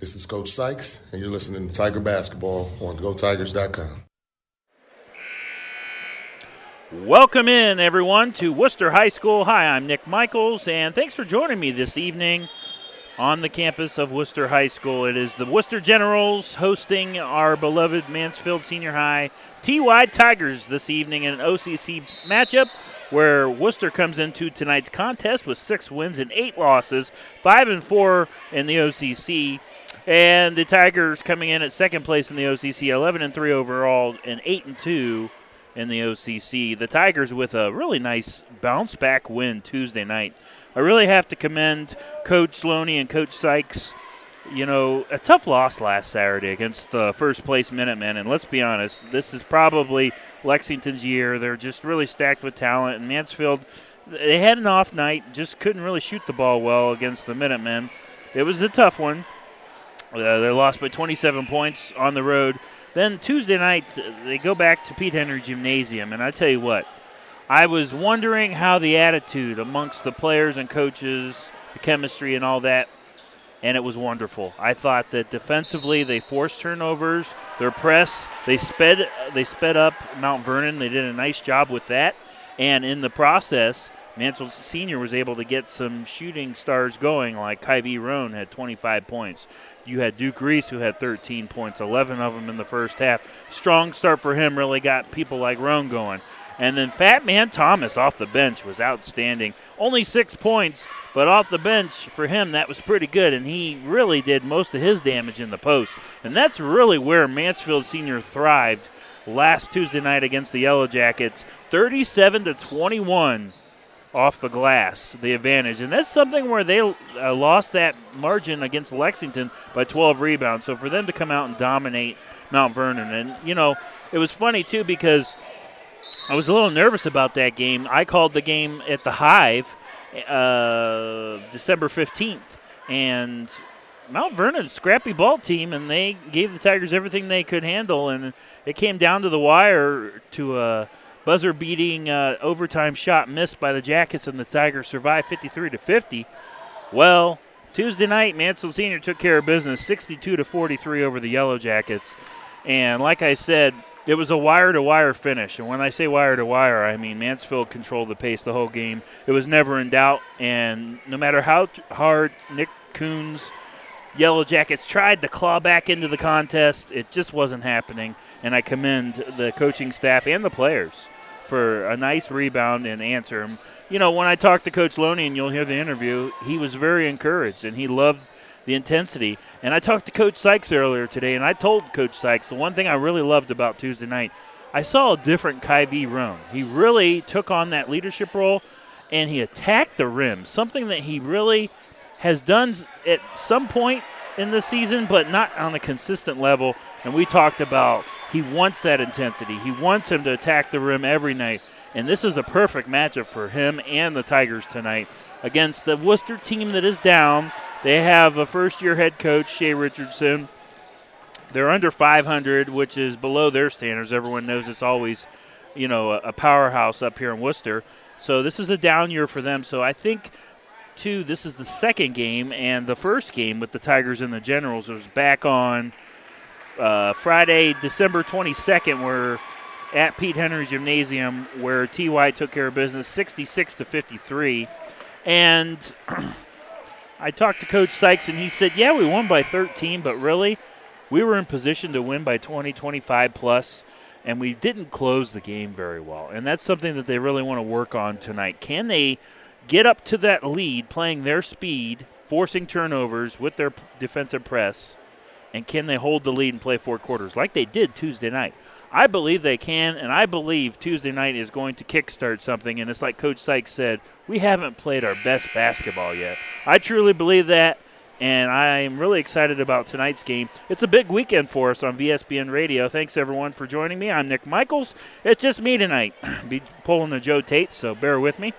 This is Coach Sykes, and you're listening to Tiger Basketball on GoTigers.com. Welcome in, everyone, to Wooster High School. Hi, I'm Nick Michaels, and thanks for joining me this evening on the campus of Wooster High School. It is the Wooster Generals hosting our beloved Mansfield Senior High TY Tigers this evening in an OCC matchup where Wooster comes into tonight's contest with six wins and eight losses, five and four in the OCC. And the Tigers coming in at second place in the OCC, 11 and 3 overall, and 8 and 2 in the OCC. The Tigers with a really nice bounce back win Tuesday night. I really have to commend Coach Loney and Coach Sykes. You know, a tough loss last Saturday against the first place Minutemen, and let's be honest, this is probably Lexington's year. They're just really stacked with talent, and Mansfield, they had an off night, just couldn't really shoot the ball well against the Minutemen. It was a tough one. Uh, they lost by 27 points on the road. Then Tuesday night, they go back to Pete Henry Gymnasium, and I tell you what, I was wondering how the attitude amongst the players and coaches, the chemistry, and all that, and it was wonderful. I thought that defensively they forced turnovers, their press, they sped they sped up Mount Vernon. They did a nice job with that, and in the process, Mansfield Senior was able to get some shooting stars going, like Kyvie Roan had 25 points. You had Duke Reese who had 13 points, 11 of them in the first half. Strong start for him really got people like Roan going. And then Fat Man Thomas off the bench was outstanding. Only six points, but off the bench for him, that was pretty good. And he really did most of his damage in the post. And that's really where Mansfield Senior thrived last Tuesday night against the Yellow Jackets 37 to 21 off the glass, the advantage. And that's something where they uh, lost that margin against Lexington by 12 rebounds. So for them to come out and dominate Mount Vernon, and, you know, it was funny too because I was a little nervous about that game. I called the game at the Hive uh, December 15th, and Mount Vernon, scrappy ball team, and they gave the Tigers everything they could handle, and it came down to the wire to a buzzer beating uh, overtime shot missed by the Jackets, and the Tigers survived 53 to 50. Well, Tuesday night, Mansfield Senior took care of business, 62 to 43 over the Yellow Jackets, and like I said, it was a wire to wire finish. And when I say wire to wire, I mean Mansfield controlled the pace the whole game. It was never in doubt, and no matter how hard Nick Coons Yellow Jackets tried to claw back into the contest, it just wasn't happening. And I commend the coaching staff and the players for a nice rebound and answer. You know, when I talked to Coach Loney, and you'll hear the interview, he was very encouraged and he loved the intensity. And I talked to Coach Sykes earlier today, and I told Coach Sykes the one thing I really loved about Tuesday night, I saw a different Kyvie Roan. He really took on that leadership role, and he attacked the rim, something that he really has done at some point in the season, but not on a consistent level. And we talked about he wants that intensity. He wants him to attack the rim every night. And this is a perfect matchup for him and the Tigers tonight against the Wooster team that is down. They have a first year head coach, Shea Richardson. They're under 500, which is below their standards. Everyone knows it's always, you know, a powerhouse up here in Wooster. So this is a down year for them. So I think, too, this is the second game, and the first game with the Tigers and the Generals was back on uh, Friday, December 22nd, we're at Pete Henry Gymnasium, where TY took care of business, 66 to 53, and I talked to Coach Sykes, and he said, "Yeah, we won by 13, but really, we were in position to win by 20, 25. And we didn't close the game very well. And that's something that they really want to work on tonight. Can they get up to that lead, playing their speed, forcing turnovers with their defensive press, and can they hold the lead and play four quarters like they did Tuesday night? I believe they can, and I believe Tuesday night is going to kickstart something. And it's like Coach Sykes said, we haven't played our best basketball yet. I truly believe that, and I am really excited about tonight's game. It's a big weekend for us on VSBN Radio. Thanks everyone for joining me. I'm Nick Michaels. It's just me tonight. Be pulling the Joe Tate, so bear with me.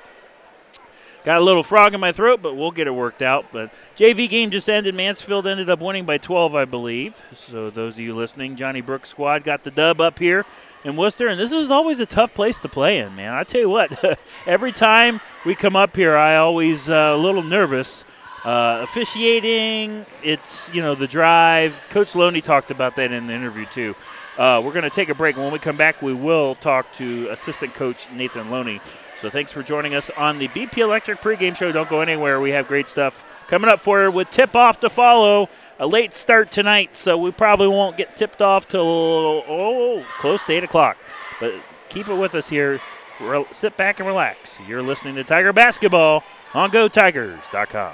Got a little frog in my throat, but we'll get it worked out. But JV game just ended. Mansfield ended up winning by 12, I believe. So those of you listening, Johnny Brooks squad got the dub up here in Wooster, and this is always a tough place to play in, man. I tell you what, every time we come up here, I always uh, a little nervous Uh, officiating, it's you know the drive. Coach Loney talked about that in the interview too. Uh, we're going to take a break. When we come back, we will talk to assistant coach Nathan Loney. So thanks for joining us on the BP Electric pregame show. Don't go anywhere. We have great stuff coming up for you with tip off to follow. A late start tonight, so we probably won't get tipped off till oh close to eight o'clock. But keep it with us here. Re- sit back and relax. You're listening to Tiger Basketball on GoTigers.com.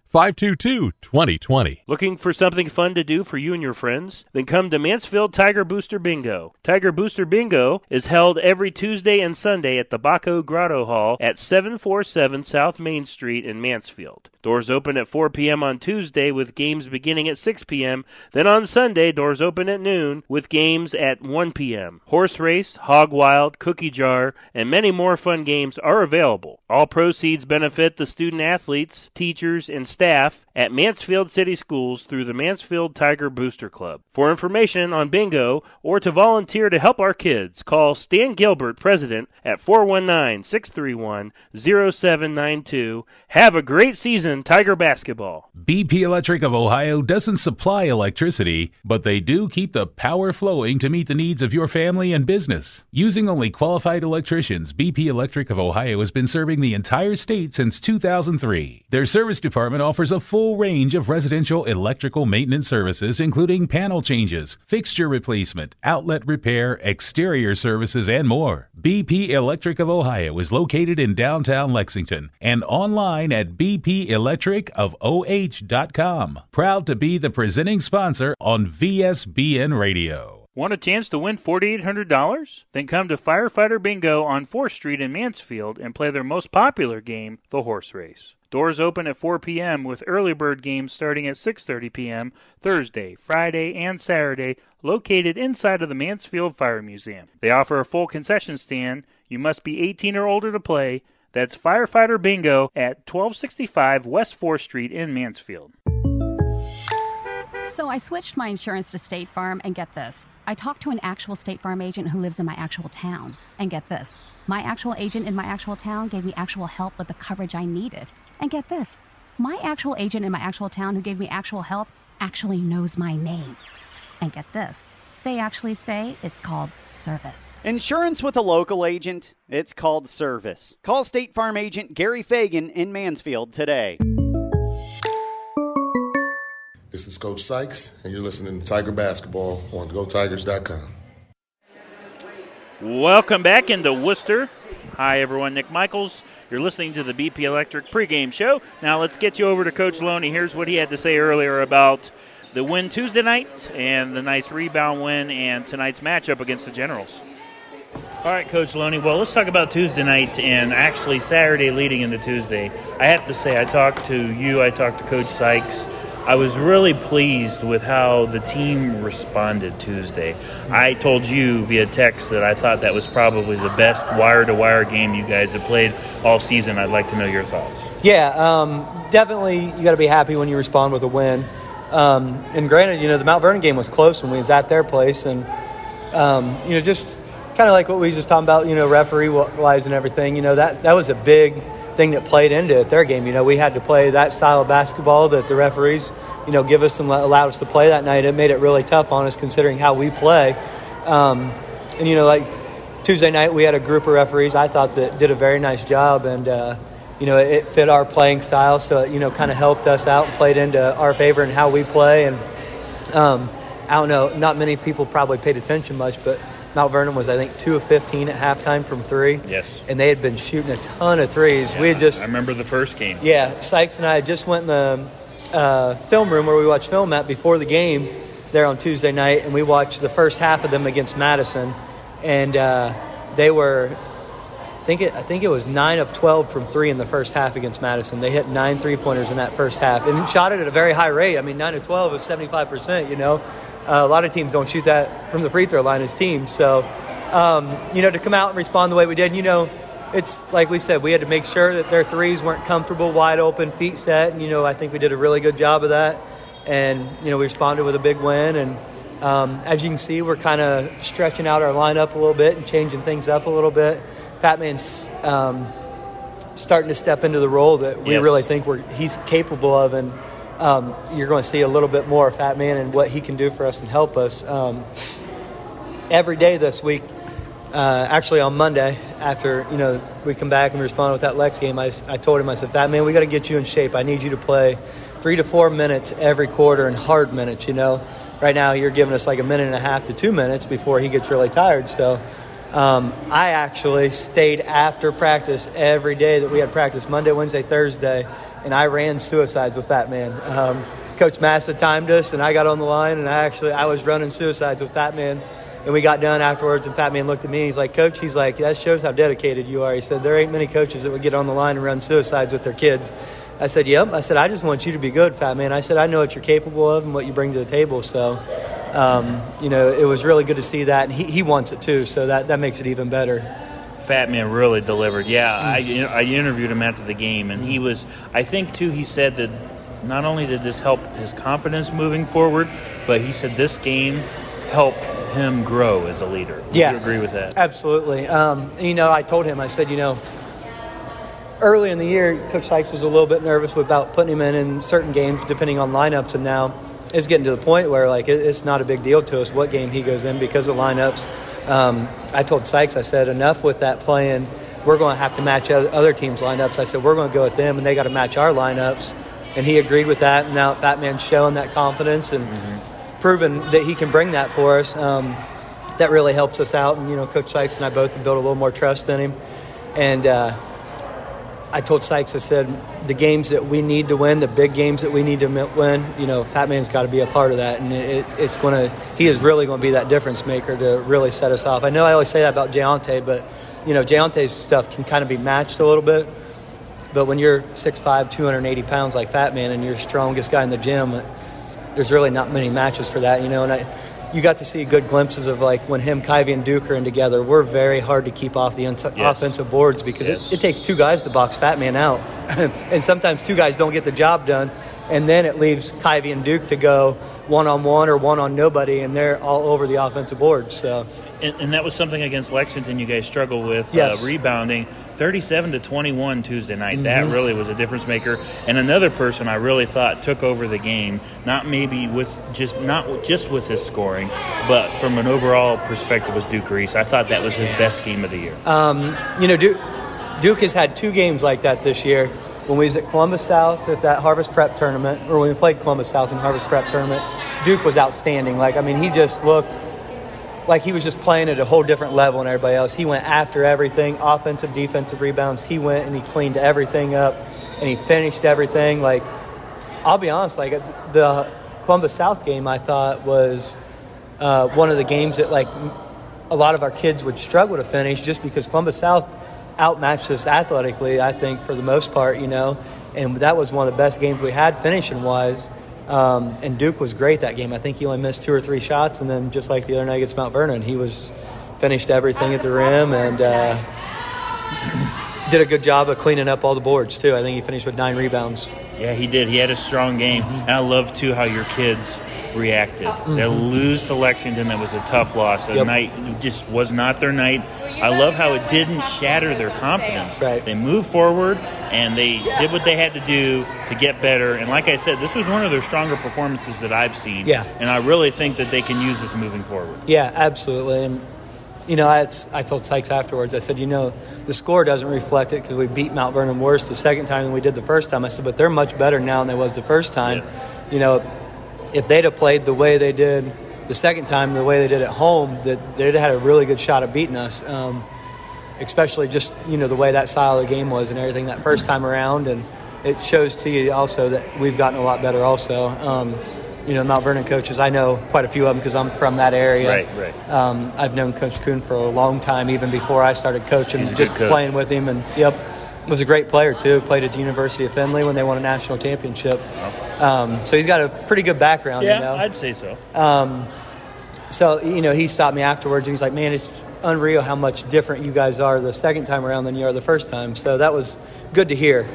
522 2020. Looking for something fun to do for you and your friends? Then come to Mansfield Tiger Booster Bingo. Tiger Booster Bingo is held every Tuesday and Sunday at the Baco Grotto Hall at 747 South Main Street in Mansfield. Doors open at 4 p.m. on Tuesday with games beginning at 6 p.m. Then on Sunday, doors open at noon with games at 1 p.m. Horse race, hog wild, cookie jar, and many more fun games are available. All proceeds benefit the student athletes, teachers, and staff at Mansfield City Schools through the Mansfield Tiger Booster Club. For information on bingo or to volunteer to help our kids, call Stan Gilbert, President, at 419 631 0792. Have a great season, Tiger Basketball. BP Electric of Ohio doesn't supply electricity, but they do keep the power flowing to meet the needs of your family and business. Using only qualified electricians, BP Electric of Ohio has been serving the entire state since 2003. Their service department offers a full range of residential electrical maintenance services, including panel changes, fixture replacement, outlet repair, exterior services, and more. BP Electric of Ohio is located in downtown Lexington and online at bpelectricofoh.com. Proud to be the presenting sponsor on VSBN Radio. Want a chance to win $4,800? Then come to Firefighter Bingo on 4th Street in Mansfield and play their most popular game, the horse race. Doors open at 4 p.m. with early bird games starting at 6:30 p.m. Thursday, Friday, and Saturday, located inside of the Mansfield Fire Museum. They offer a full concession stand. You must be 18 or older to play. That's Firefighter Bingo at 1265 West 4th Street in Mansfield. So I switched my insurance to State Farm, and get this. I talked to an actual State Farm agent who lives in my actual town. And get this. My actual agent in my actual town gave me actual help with the coverage I needed. And get this. My actual agent in my actual town who gave me actual help actually knows my name. And get this. They actually say it's called service. Insurance with a local agent? It's called service. Call State Farm agent Gary Fagan in Mansfield today. This is Coach Sykes, and you're listening to Tiger Basketball on GoTigers.com. Welcome back into Wooster. Hi, everyone. Nick Michaels. You're listening to the BP Electric pregame show. Now, let's get you over to Coach Loney. Here's what he had to say earlier about the win Tuesday night and the nice rebound win and tonight's matchup against the Generals. All right, Coach Loney. Well, let's talk about Tuesday night and actually Saturday leading into Tuesday. I have to say, I talked to you, I talked to Coach Sykes. I was really pleased with how the team responded Tuesday. I told you via text that I thought that was probably the best wire to wire game you guys have played all season. I'd like to know your thoughts. Yeah, um, definitely you got to be happy when you respond with a win. Um, and granted, you know, the Mount Vernon game was close when we was at their place. And, um, you know, just kind of like what we just talking about, you know, referee wise and everything, you know, that, that was a big thing that played into it, their game. You know, we had to play that style of basketball that the referees, you know, give us and allow us to play that night. It made it really tough on us considering how we play. Um, and you know, like Tuesday night, we had a group of referees. I thought that did a very nice job, and uh, you know, it fit our playing style. So it, you know, kind of helped us out and played into our favor and how we play. And um, I don't know, not many people probably paid attention much, but Mount Vernon was, I think, two of 15 at halftime from three. Yes. And they had been shooting a ton of threes. Yeah, we had just. I remember the first game. Yeah, Sykes and I just went in the uh, film room where we watch film at before the game there on Tuesday night, and we watched the first half of them against Madison. And uh, they were I think it, I think it was nine of 12 from three in the first half against Madison. They hit nine three pointers in that first half and shot it at a very high rate. I mean, nine of 12 is 75 percent. You know, uh, a lot of teams don't shoot that from the free throw line as teams. So, um, you know, to come out and respond the way we did, you know, it's like we said, we had to make sure that their threes weren't comfortable, wide open, feet set, and you know, I think we did a really good job of that. And you know, we responded with a big win and. Um, as you can see, we're kind of stretching out our lineup a little bit and changing things up a little bit. Fat Man's um, starting to step into the role that we Yes. really think we're, he's capable of, and um, you're going to see a little bit more of Fat Man and what he can do for us and help us. Um, every day this week, uh, actually on Monday, after you know we come back and respond with that Lex game, I told him I said, "Fat man, we got to get you in shape. I need you to play three to four minutes every quarter and hard minutes. You know, right now you're giving us like a minute and a half to two minutes before he gets really tired. So." Um, I actually stayed after practice every day that we had practice Monday, Wednesday, Thursday, and I ran suicides with Fat Man. Um, Coach Massa timed us, and I got on the line, and I actually I was running suicides with Fat Man. And we got done afterwards, and Fat Man looked at me. and He's like, "Coach, he's like, that shows how dedicated you are." He said, "There ain't many coaches that would get on the line and run suicides with their kids." I said, "Yep." I said, "I just want you to be good, Fat Man." I said, "I know what you're capable of and what you bring to the table." So, um, you know, it was really good to see that, and he, he wants it too. So that that makes it even better. Fat Man really delivered. Yeah, I, you know, I interviewed him after the game, and he was. I think too. He said that not only did this help his confidence moving forward, but he said this game helped him grow as a leader. Would Yeah. you agree with that? Absolutely. Um, you know, I told him, I said, you know, early in the year, Coach Sykes was a little bit nervous about putting him in in certain games, depending on lineups, and now it's getting to the point where like it, it's not a big deal to us what game he goes in because of lineups. Um, I told Sykes, I said, enough with that playing. We're going to have to match oth- other teams' lineups. I said, we're going to go with them, and they got to match our lineups. And he agreed with that. And now Fat Man's showing that confidence and proven that he can bring that for us. Um, that really helps us out. And, you know, Coach Sykes and I both have built a little more trust in him. And uh, I told Sykes, I said, the games that we need to win, the big games that we need to win, you know, Fat Man's got to be a part of that. And it, it's going to, he is really going to be that difference maker to really set us off. I know I always say that about Jayante, but, you know, Jayante's stuff can kind of be matched a little bit. But when you're 6'5, 280 pounds like Fat Man and you're the strongest guy in the gym, there's really not many matches for that, you know. And I, you got to see good glimpses of like when him, Kyvie, and Duke are in together. We're very hard to keep off the uns- offensive boards because Yes. it, it takes two guys to box Fat Man out, and sometimes two guys don't get the job done, and then it leaves Kyvie and Duke to go one on one or one on nobody, and they're all over the offensive boards. So And, and that was something against Lexington you guys struggled with Yes. uh, rebounding. 37 to 21 Tuesday night. Mm-hmm. That really was a difference maker. And another person I really thought took over the game, not maybe with just not just with his scoring, but from an overall perspective was Duke Reese. I thought that was his best game of the year. you know, Duke, Duke has had two games like that this year. When we was at Columbus South at that Harvest Prep tournament, or when we played Columbus South in Harvest Prep tournament, Duke was outstanding. Like, I mean, he just looked like he was just playing at a whole different level than everybody else. He went after everything, offensive, defensive rebounds. He went and he cleaned everything up, and he finished everything. Like, I'll be honest, like the Columbus South game, I thought was uh, one of the games that like a lot of our kids would struggle to finish just because Columbus South outmatched us athletically, I think, for the most part, you know. And that was one of the best games we had finishing wise. Um, and Duke was great that game. I think he only missed two or three shots, and then just like the other night against Mount Vernon, he was finished everything at the rim and uh, did a good job of cleaning up all the boards too. I think he finished with nine rebounds. Yeah, he did. He had a strong game, and I love too how your kids reacted. Mm-hmm. They lose to Lexington. That was a tough loss. A Yep. night just was not their night. I love how it didn't shatter their confidence. Right. They moved forward and they did what they had to do to get better. And like I said, this was one of their stronger performances that I've seen. Yeah. And I really think that they can use this moving forward. Yeah, absolutely. And you know, I, I told Sykes afterwards. I said, you know, the score doesn't reflect it because we beat Mount Vernon worse the second time than we did the first time. I said, but they're much better now than they was the first time. You know, if they'd have played the way they did the second time, the way they did at home, that they'd had a really good shot at beating us. Um, especially just you know the way that style of the game was and everything that first time around, and it shows to you also that we've gotten a lot better. Also, um, you know, Mount Vernon coaches. I know quite a few of them because I'm from that area. Right, right. Um, I've known Coach Kuhn for a long time, even before I started coaching. Just coach. playing with him, and yep, was a great player too. Played at the University of Findlay when they won a national championship. Um, so he's got a pretty good background. Yeah, you know? I'd say so. So, you know, he stopped me afterwards and he's like, man, it's unreal how much different you guys are the second time around than you are the first time. So that was good to hear.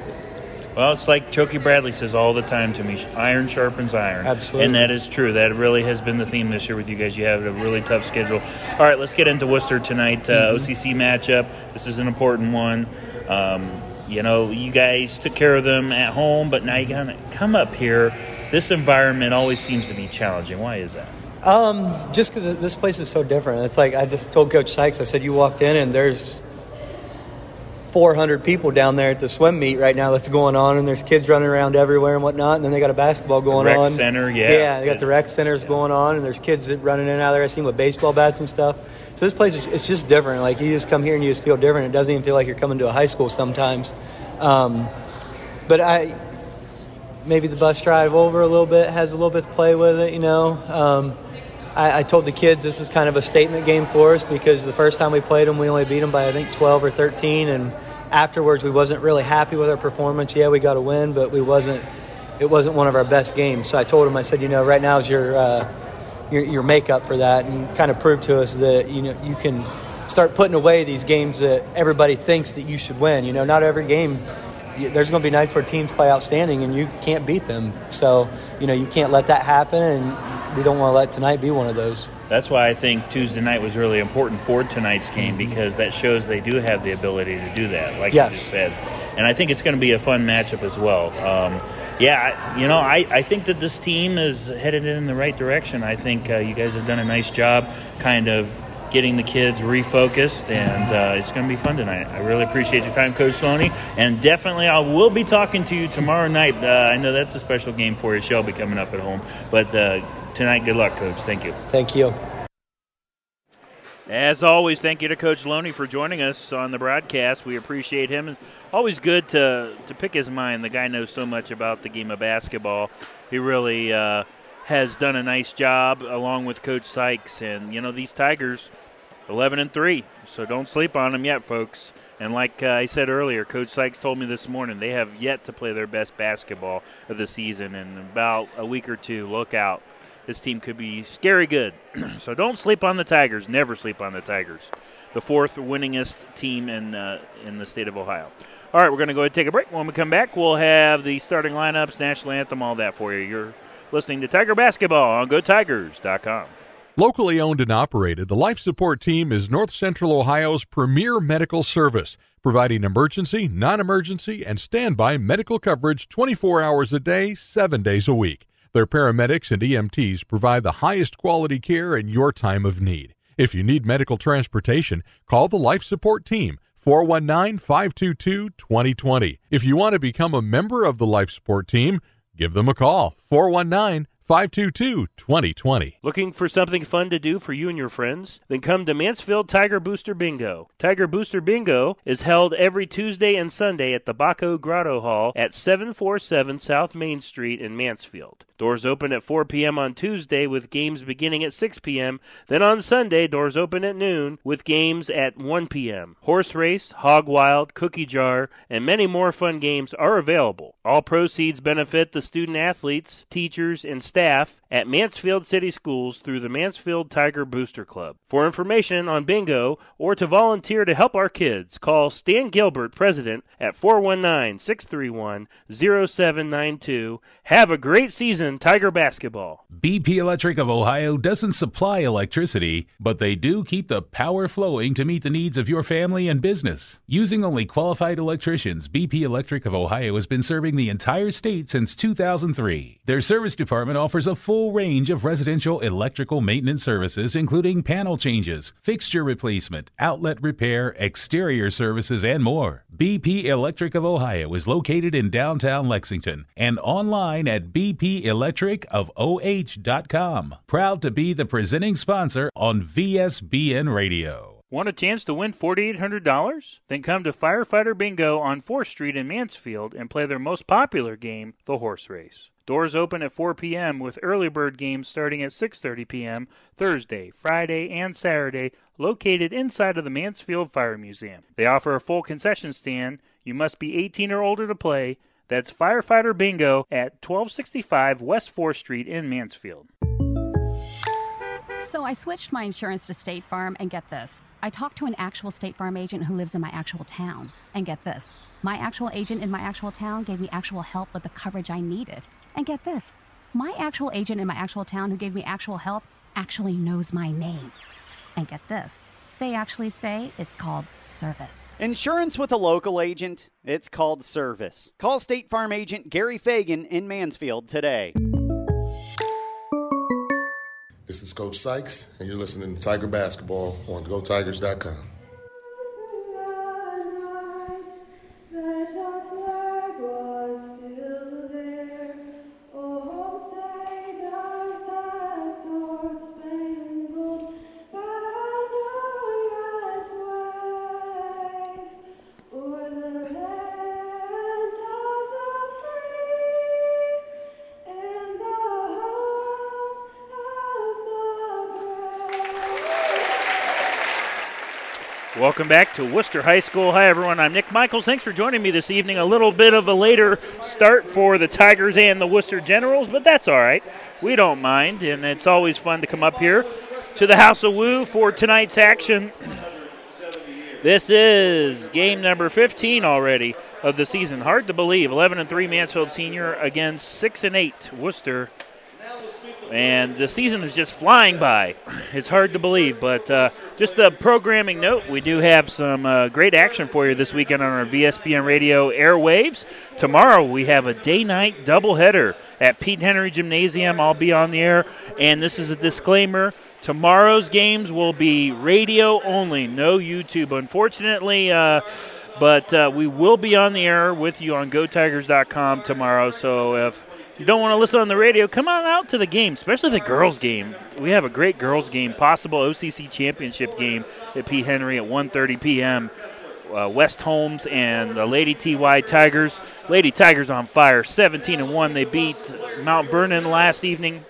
Well, it's like Chokey Bradley says all the time to me iron sharpens iron. Absolutely. And that is true. That really has been the theme this year with you guys. You have a really tough schedule. All right, let's get into Wooster tonight. Uh, Mm-hmm. OCC matchup. This is an important one. Um, you know, you guys took care of them at home, but now you got to come up here. This environment always seems to be challenging. Why is that? Just because this place is so different. It's like I just told Coach Sykes, I said, you walked in and there's 400 people down there at the swim meet right now that's going on, and there's kids running around everywhere and whatnot. And then they got a basketball going rec on. center, yeah. Yeah, they got the rec centers going on, and there's kids that running in and out there. I seen with baseball bats and stuff. So this place is it's just different. Like you just come here and you just feel different. It doesn't even feel like you're coming to a high school sometimes. Um, but I maybe the bus drive over a little bit has a little bit to play with it. You know. Um, I, I told the kids this is kind of a statement game for us because the first time we played them, we only beat them by I think 12 or 13, and afterwards we wasn't really happy with our performance. Yeah, we got a win, but we wasn't. It wasn't one of our best games. So I told them, I said, you know, right now is your uh, your, your makeup for that, and kind of prove to us that you know you can start putting away these games that everybody thinks that you should win. You know, not every game there's going to be nights where teams play outstanding and you can't beat them. So, you know, you can't let that happen, and we don't want to let tonight be one of those. That's why I think Tuesday night was really important for tonight's game because that shows they do have the ability to do that, like Yes. you just said. And I think it's going to be a fun matchup as well. Um, yeah, I- you know, I, I think that this team is headed in the right direction. I think uh, you guys have done a nice job kind of getting the kids refocused, and uh, it's going to be fun tonight. I really appreciate your time, Coach Sloaney, and definitely I will be talking to you tomorrow night. Uh, I know that's a special game for you. Shelby coming up at home, but uh, tonight, good luck, Coach. Thank you. Thank you. As always, thank you to Coach Loney for joining us on the broadcast. We appreciate him. It's always good to, to pick his mind. The guy knows so much about the game of basketball. He really uh, has done a nice job along with Coach Sykes. And, you know, these Tigers, 11 and 3. So don't sleep on them yet, folks. And like uh, I said earlier, Coach Sykes told me this morning they have yet to play their best basketball of the season. In about a week or two, look out this team could be scary good. so don't sleep on the Tigers. Never sleep on the Tigers. The fourth winningest team in uh, in the state of Ohio. All right, we're going to go ahead and take a break. When we come back, we'll have the starting lineups, national anthem, all that for you. You're listening to Tiger Basketball on GoTigers.com. Locally owned and operated, the Life Support Team is North Central Ohio's premier medical service, providing emergency, non emergency, and standby medical coverage 24 hours a day, 7 days a week. Their paramedics and EMTs provide the highest quality care in your time of need. If you need medical transportation, call the Life Support Team 419 522 2020. If you want to become a member of the Life Support Team, give them a call 419 522 2020. Looking for something fun to do for you and your friends? Then come to Mansfield Tiger Booster Bingo. Tiger Booster Bingo is held every Tuesday and Sunday at the Baco Grotto Hall at 747 South Main Street in Mansfield. Doors open at 4 p.m. on Tuesday with games beginning at 6 p.m. Then on Sunday, doors open at noon with games at 1 p.m. Horse race, hog wild, cookie jar, and many more fun games are available. All proceeds benefit the student athletes, teachers, and staff at Mansfield City Schools through the Mansfield Tiger Booster Club. For information on bingo or to volunteer to help our kids, call Stan Gilbert, President, at 419 631 0792. Have a great season, Tiger Basketball. BP Electric of Ohio doesn't supply electricity, but they do keep the power flowing to meet the needs of your family and business. Using only qualified electricians, BP Electric of Ohio has been serving the entire state since 2003. Their service department offers a full range of residential electrical maintenance services, including panel changes, fixture replacement, outlet repair, exterior services, and more. BP Electric of Ohio is located in downtown Lexington and online at bpelectricofoh.com. Proud to be the presenting sponsor on VSBN Radio. Want a chance to win $4,800? Then come to Firefighter Bingo on 4th Street in Mansfield and play their most popular game, the horse race. Doors open at 4 p.m. with early bird games starting at 6:30 p.m. Thursday, Friday, and Saturday, located inside of the Mansfield Fire Museum. They offer a full concession stand. You must be 18 or older to play. That's Firefighter Bingo at 1265 West 4th Street in Mansfield. So I switched my insurance to State Farm, and get this. I talked to an actual State Farm agent who lives in my actual town. And get this. My actual agent in my actual town gave me actual help with the coverage I needed. And get this. My actual agent in my actual town who gave me actual help actually knows my name. And get this. They actually say it's called service. Insurance with a local agent, it's called service. Call State Farm agent Gary Fagan in Mansfield today. This is Coach Sykes, and you're listening to Tiger Basketball on GoTigers.com. Welcome back to Wooster High School. Hi, everyone. I'm Nick Michaels. Thanks for joining me this evening. A little bit of a later start for the Tigers and the Wooster Generals, but that's all right. We don't mind, and it's always fun to come up here to the House of Woo for tonight's action. This is game number 15 already of the season. Hard to believe. 11 and 3 Mansfield Senior against 6 and 8 Wooster and the season is just flying by. It's hard to believe, but uh, just a programming note: we do have some uh, great action for you this weekend on our VSBN Radio airwaves. Tomorrow we have a day-night doubleheader at Pete Henry Gymnasium. I'll be on the air, and this is a disclaimer. Tomorrow's games will be radio only, no YouTube, unfortunately. Uh, but uh, we will be on the air with you on GoTigers.com tomorrow. So if you don't want to listen on the radio, come on out to the game, especially the girls' game. We have a great girls' game, possible OCC championship game at Pete Henry at 1:30 p.m. Uh, West Holmes and the Lady TY Tigers. Lady Tigers on fire, 17 and one. They beat Mount Vernon last evening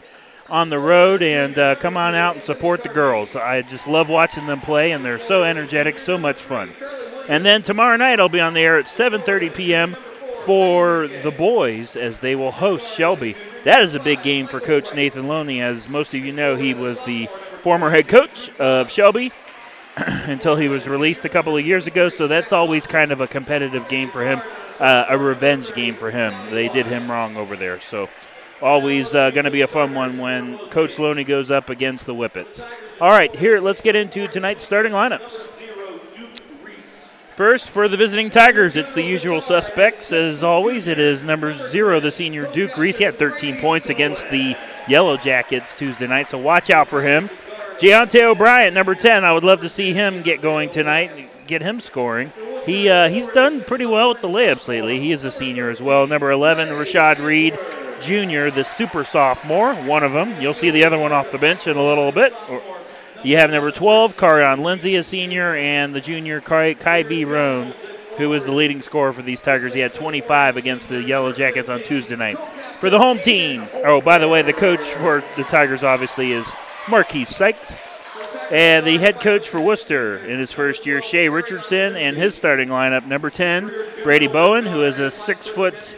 on the road, and uh, come on out and support the girls. I just love watching them play, and they're so energetic, so much fun. And then tomorrow night I'll be on the air at 7:30 p.m for the boys as they will host Shelby. That is a big game for Coach Nathan Loney. As most of you know, he was the former head coach of Shelby until he was released a couple of years ago. So that's always kind of a competitive game for him, uh, a revenge game for him. They did him wrong over there. So always uh, going to be a fun one when Coach Loney goes up against the Whippets. All right, here, let's get into tonight's starting lineups. First, for the visiting Tigers, it's the usual suspects. As always, it is number zero, the senior Duke Reese. He had 13 points against the Yellow Jackets Tuesday night, so watch out for him. Giante O'Brien, number 10. I would love to see him get going tonight, get him scoring. He uh, He's done pretty well with the layups lately. He is a senior as well. Number 11, Rashad Reed Jr., the super sophomore, one of them. You'll see the other one off the bench in a little bit. You have number 12, Carion Lindsay, a senior, and the junior Kai, Kai B. Roan, who is the leading scorer for these Tigers. He had 25 against the Yellow Jackets on Tuesday night. For the home team, oh, by the way, the coach for the Tigers obviously is Marquise Sykes. And the head coach for Wooster in his first year, Shea Richardson, and his starting lineup, number 10, Brady Bowen, who is a six foot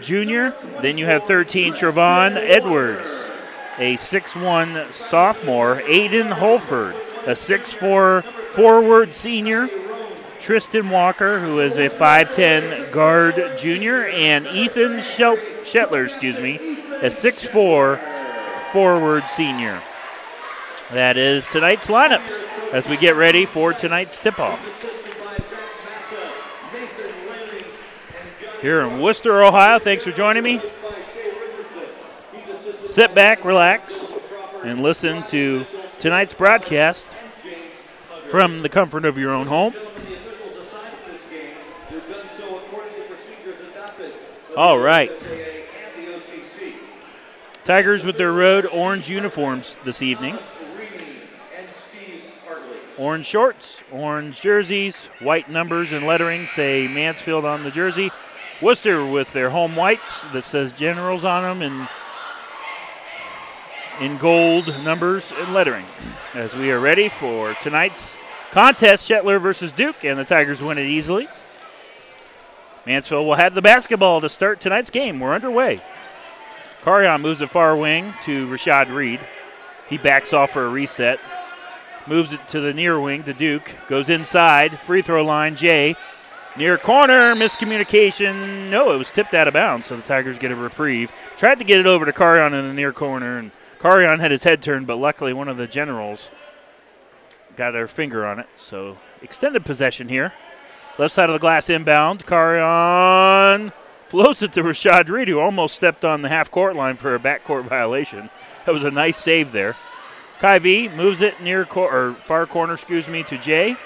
junior. Then you have 13, Trevon Edwards, a 6'1 sophomore, Aiden Holford, a 6'4 forward senior, Tristan Walker, who is a 5'10 guard junior, and Ethan Shetler, excuse me, a 6'4 forward senior. That is tonight's lineups as we get ready for tonight's tip off. Here in Wooster, Ohio, thanks for joining me. Sit back, relax, and listen to tonight's broadcast from the comfort of your own home. All right. Tigers with their road orange uniforms this evening. Orange shorts, orange jerseys, white numbers and lettering say Mansfield on the jersey. Wooster with their home whites that says Generals on them and in gold numbers and lettering. As we are ready for tonight's contest, Shetler versus Duke, and the Tigers win it easily. Mansfield will have the basketball to start tonight's game. We're underway. Carion moves the far wing to Rashad Reed. He backs off for a reset. Moves it to the near wing to Duke. Goes inside. Free throw line. Jay. Near corner. Miscommunication. No, it was tipped out of bounds, so the Tigers get a reprieve. Tried to get it over to Carion in the near corner, and Carion had his head turned, but luckily one of the generals got their finger on it. So extended possession here. Left side of the glass inbound. Carion floats it to Rashad Reed, who almost stepped on the half court line for a backcourt violation. That was a nice save there. V moves it near cor- or far corner, excuse me, to Jay.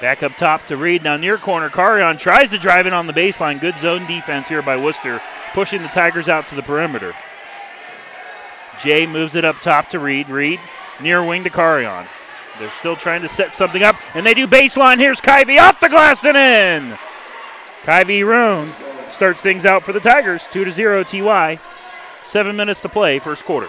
Back up top to Reed. Now near corner, Carion tries to drive in on the baseline. Good zone defense here by Wooster, pushing the Tigers out to the perimeter. Jay moves it up top to Reed. Reed near wing to Carion. They're still trying to set something up, and they do baseline. Here's Kyvie off the glass and in. Kyvie Roan starts things out for the Tigers. 2 to 0 TY. Seven minutes to play, first quarter.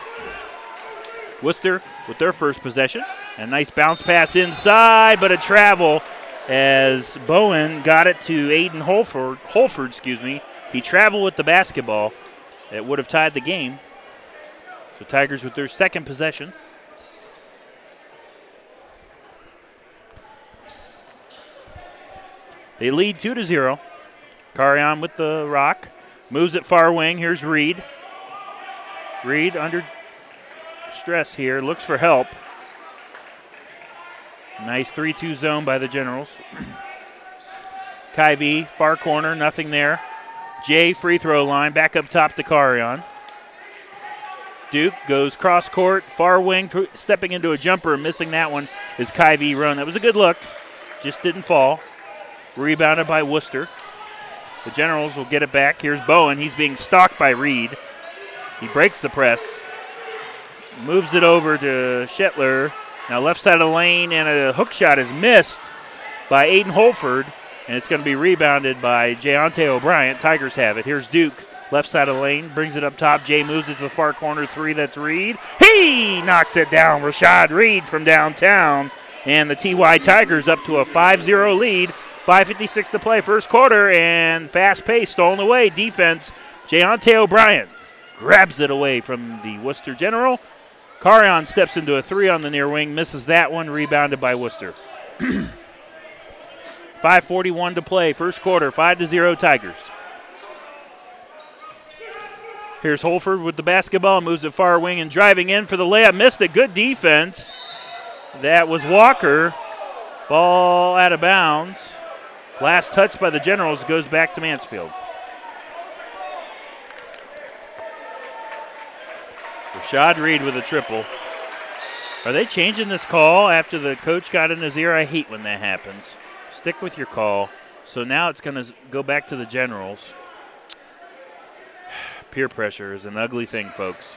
Wooster with their first possession. A nice bounce pass inside, but a travel as Bowen got it to Aiden Holford. Holford, excuse me. He traveled with the basketball. It would have tied the game. So Tigers with their second possession. They lead 2 to 0. Carion with the rock. Moves it far wing. Here's Reed. Reed under stress here. Looks for help. Nice 3 2 zone by the Generals. Kyvie, far corner, nothing there. Jay, free throw line, back up top to Carion. Duke goes cross court, far wing, stepping into a jumper, missing that one is Kyvie Roan. That was a good look, just didn't fall. Rebounded by Wooster. The Generals will get it back. Here's Bowen. He's being stalked by Reed. He breaks the press, moves it over to Shetler. Now left side of the lane, and a hook shot is missed by Aiden Holford, and it's going to be rebounded by Jayante O'Brien. Tigers have it. Here's Duke. Left side of the lane, brings it up top. Jay moves it to the far corner three. That's Reed. He knocks it down. Rashad Reed from downtown. And the TY Tigers up to a 5 0 lead. 5.56 to play, first quarter, and fast pace stolen away. Defense, Jayante O'Brien grabs it away from the Wooster General. Carion steps into a three on the near wing, misses that one, rebounded by Wooster. 5.41 to play, first quarter, 5 to 0 Tigers. Here's Holford with the basketball, moves it far wing and driving in for the layup. Missed it. Good defense. That was Walker. Ball out of bounds. Last touch by the Generals goes back to Mansfield. Rashad Reed with a triple. Are they changing this call after the coach got in his ear? I hate when that happens. Stick with your call. So now it's going to go back to the Generals. Peer pressure is an ugly thing, folks.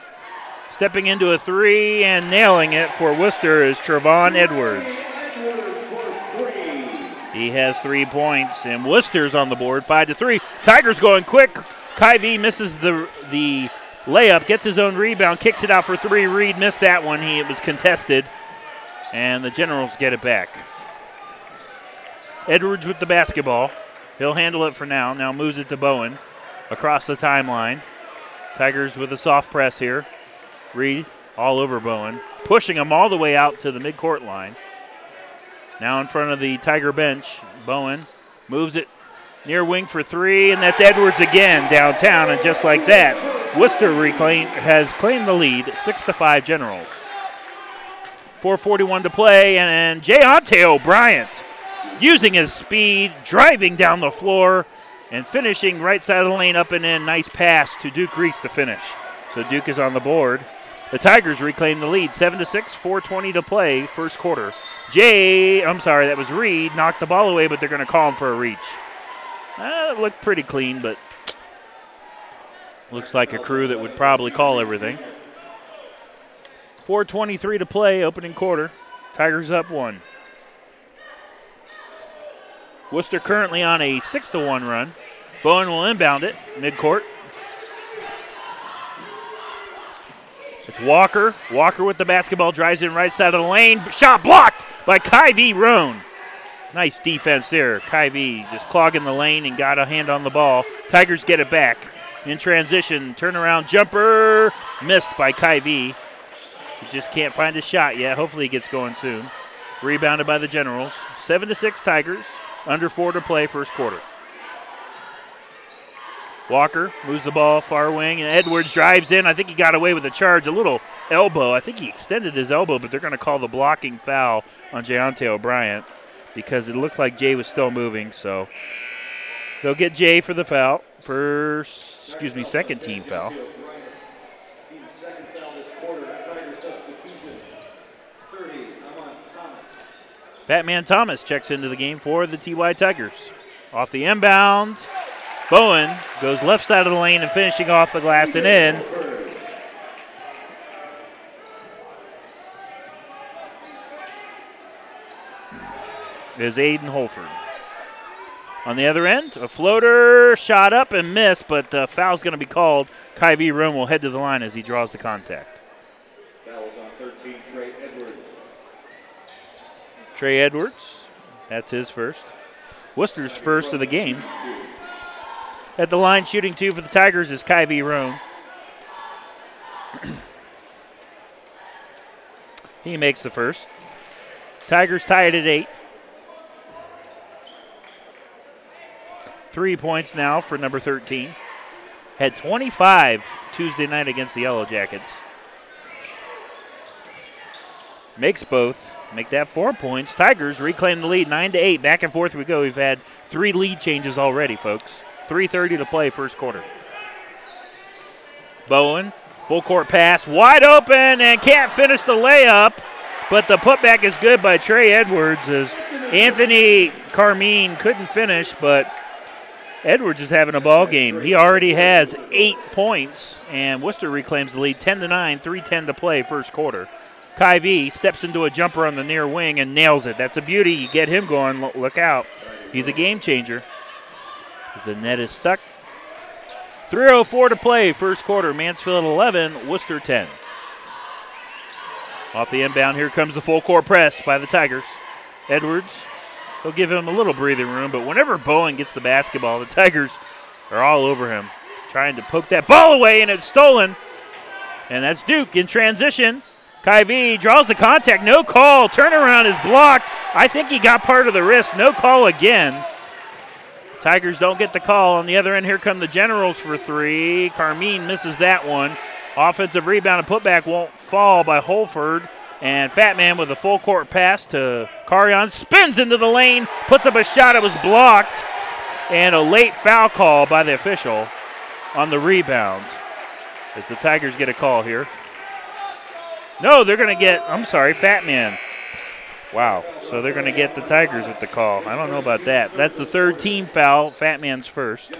Stepping into a three and nailing it for Wooster is Trevon Edwards. He has three points, and Wooster's on the board, five to three. Tigers going quick. Kyvie misses the the layup, gets his own rebound, kicks it out for three. Reed missed that one. He it was contested, and the Generals get it back. Edwards with the basketball. He'll handle it for now. Now moves it to Bowen across the timeline. Tigers with a soft press here. Reed all over Bowen, pushing him all the way out to the midcourt line. Now in front of the Tiger bench, Bowen moves it near wing for three, and that's Edwards again downtown. And just like that, Wooster reclaim, has claimed the lead, six to five Generals. 4:41 to play, and, and Jayante O'Brien using his speed, driving down the floor, and finishing right side of the lane up and in. Nice pass to Duke Reese to finish. So Duke is on the board. The Tigers reclaim the lead, seven to six, 4:20 to play, first quarter. Jay, I'm sorry, that was Reed, knocked the ball away, but they're going to call him for a reach. It looked pretty clean, but looks like a crew that would probably call everything. 4:23 to play, opening quarter. Tigers up one. Wooster currently on a six to one run. Bowen will inbound it midcourt. It's Walker. Walker with the basketball drives in right side of the lane. Shot blocked by Kyvie Roan. Nice defense there. Kyvie just clogging the lane and got a hand on the ball. Tigers get it back. In transition, turnaround jumper missed by Kyvie. He just can't find a shot yet. Hopefully he gets going soon. Rebounded by the Generals. Seven to six Tigers. Under four to play first quarter. Walker moves the ball far wing, and Edwards drives in. I think he got away with a charge, a little elbow. I think he extended his elbow, but they're going to call the blocking foul on Jayante O'Brien because it looked like Jay was still moving. So they'll get Jay for the foul, first, excuse me, second team foul. Batman Thomas checks into the game for the TY Tigers. Off the inbound, Bowen goes left side of the lane and finishing off the glass and in. Is Aiden Holford. On the other end, a floater shot up and missed, but the foul's going to be called. Kyvie Roan will head to the line as he draws the contact. Trey Edwards. That's his first. Wooster's first of the game. At the line, shooting two for the Tigers is Kyvie Roan. he makes the first. Tigers tied at eight. Three points now for number 13. Had 25 Tuesday night against the Yellow Jackets. Makes both. Make that four points. Tigers reclaim the lead, nine to eight. Back and forth we go. We've had three lead changes already, folks. 3:30 to play, first quarter. Bowen, full court pass, wide open, and can't finish the layup. But the putback is good by Trey Edwards as Anthony Carmine couldn't finish, but Edwards is having a ball game. He already has eight points, and Wooster reclaims the lead 10 to 9, 3:10 to play, first quarter. Kyvie steps into a jumper on the near wing and nails it. That's a beauty. You get him going. Look out. He's a game changer. The net is stuck. 3.04 to play, first quarter. Mansfield 11, Wooster 10. Off the inbound, here comes the full court press by the Tigers. Edwards, they'll give him a little breathing room, but whenever Bowen gets the basketball, the Tigers are all over him, trying to poke that ball away, and it's stolen. And that's Duke in transition. Kyvie draws the contact, no call. Turnaround is blocked. I think he got part of the wrist. No call again. Tigers don't get the call. On the other end, here come the Generals for three. Carmine misses that one. Offensive rebound and putback won't fall by Holford. And Fat Man with a full court pass to Carion spins into the lane, puts up a shot. It was blocked. And a late foul call by the official on the rebound as the Tigers get a call here. No, they're going to get, I'm sorry, Fat Man. Wow. So they're going to get the Tigers with the call. I don't know about that. That's the third team foul. Fat Man's first.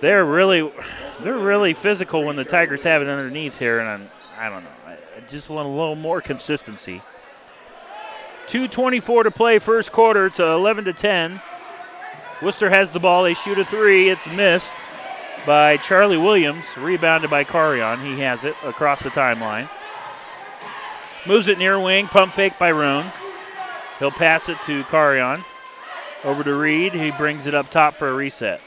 They're really, they're really physical when the Tigers have it underneath here, and I'm, I don't know. I just want a little more consistency. 2:24 to play, first quarter. It's 11 to 10. Wooster has the ball. They shoot a three. It's missed by Charlie Williams, rebounded by Carion. He has it across the timeline. Moves it near wing, pump fake by Roan. He'll pass it to Carion. Over to Reed. He brings it up top for a reset.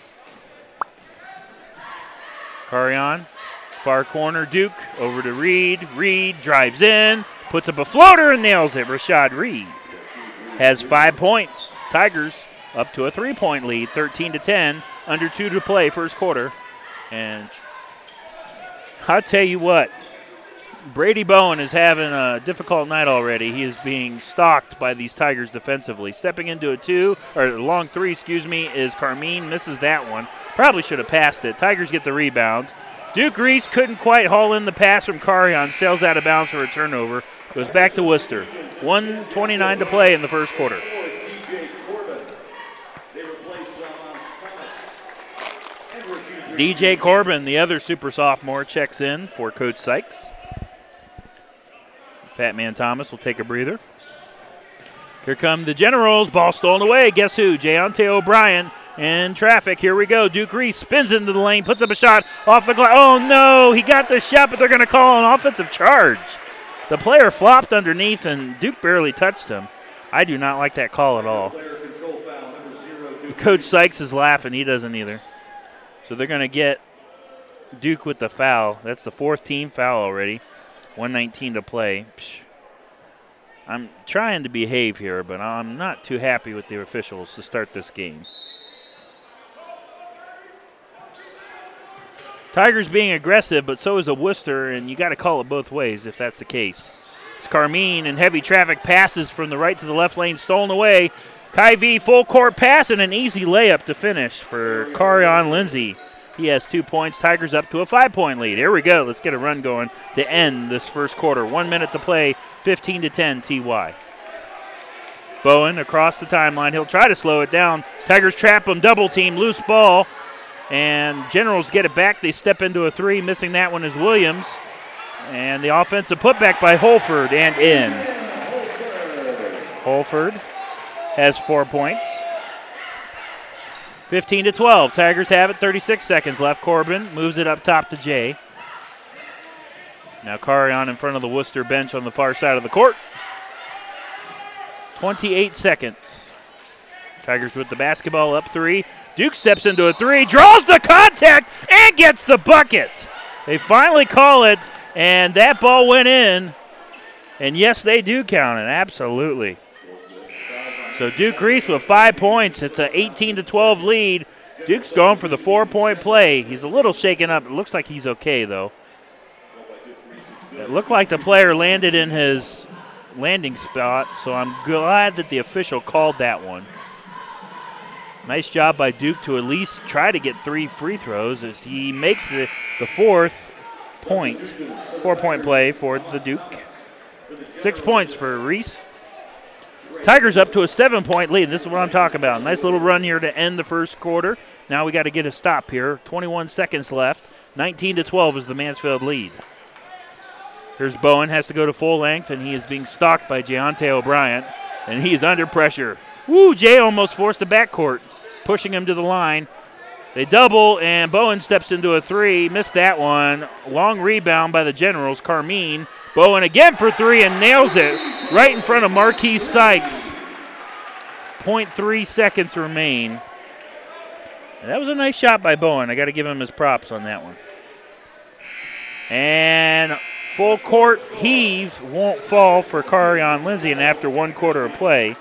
Carion, far corner, Duke. Over to Reed. Reed drives in, puts up a floater and nails it. Rashad Reed has five points. Tigers up to a three point lead, 13 to 10. Under two to play, first quarter. And I'll tell you what, Brady Bowen is having a difficult night already. He is being stalked by these Tigers defensively. Stepping into a two, or a long three, excuse me, is Carmine. Misses that one. Probably should have passed it. Tigers get the rebound. Duke Reese couldn't quite haul in the pass from Carion. Sails out of bounds for a turnover. Goes back to Wooster. 129 to play in the first quarter. DJ Corbin, the other super sophomore, checks in for Coach Sykes. Fat Man Thomas will take a breather. Here come the Generals. Ball stolen away. Guess who? Jayante O'Brien in traffic. Here we go. Duke Reese spins into the lane, puts up a shot off the glass. Oh no, he got the shot, but they're going to call an offensive charge. The player flopped underneath, and Duke barely touched him. I do not like that call at all. Coach Sykes is laughing. He doesn't either. So they're going to get Duke with the foul. That's the fourth team foul already. 119 to play. Psh. I'm trying to behave here, but I'm not too happy with the officials to start this game. Tigers being aggressive, but so is a Wooster, and you got to call it both ways if that's the case. It's Carmine and heavy traffic passes from the right to the left lane, stolen away. V full court pass and an easy layup to finish for Carion Lindsay. He has two points. Tigers up to a five point lead. Here we go. Let's get a run going to end this first quarter. One minute to play, 15 to 10 TY. Bowen across the timeline. He'll try to slow it down. Tigers trap him, double team, loose ball. And Generals get it back. They step into a three. Missing that one is Williams. And the offensive putback by Holford and in. Holford has four points. 15 to 12. Tigers have it. 36 seconds left. Corbin moves it up top to Jay. Now Carion in front of the Wooster bench on the far side of the court. 28 seconds. Tigers with the basketball up three. Duke steps into a three, draws the contact, and gets the bucket. They finally call it, and that ball went in. And yes, they do count it, absolutely. So Duke Reese with five points. It's an 18 to 12 lead. Duke's going for the four point play. He's a little shaken up. It looks like he's okay, though. It looked like the player landed in his landing spot, so I'm glad that the official called that one. Nice job by Duke to at least try to get three free throws as he makes the, the fourth point, four point play for the Duke. Six points for Reese. Tigers up to a seven point lead. This is what I'm talking about. Nice little run here to end the first quarter. Now we got to get a stop here. 21 seconds left. 19 to 12 is the Mansfield lead. Here's Bowen, has to go to full length, and he is being stalked by Jayante O'Brien, and he is under pressure. Woo, Jay almost forced the backcourt, pushing him to the line. They double, and Bowen steps into a three. Missed that one. Long rebound by the Generals. Carmine. Bowen again for three and nails it right in front of Marquis Sykes. 0.3 seconds remain. And that was a nice shot by Bowen. I got to give him his props on that one. And full court heave won't fall for Carion Lindsay. And after one quarter of play,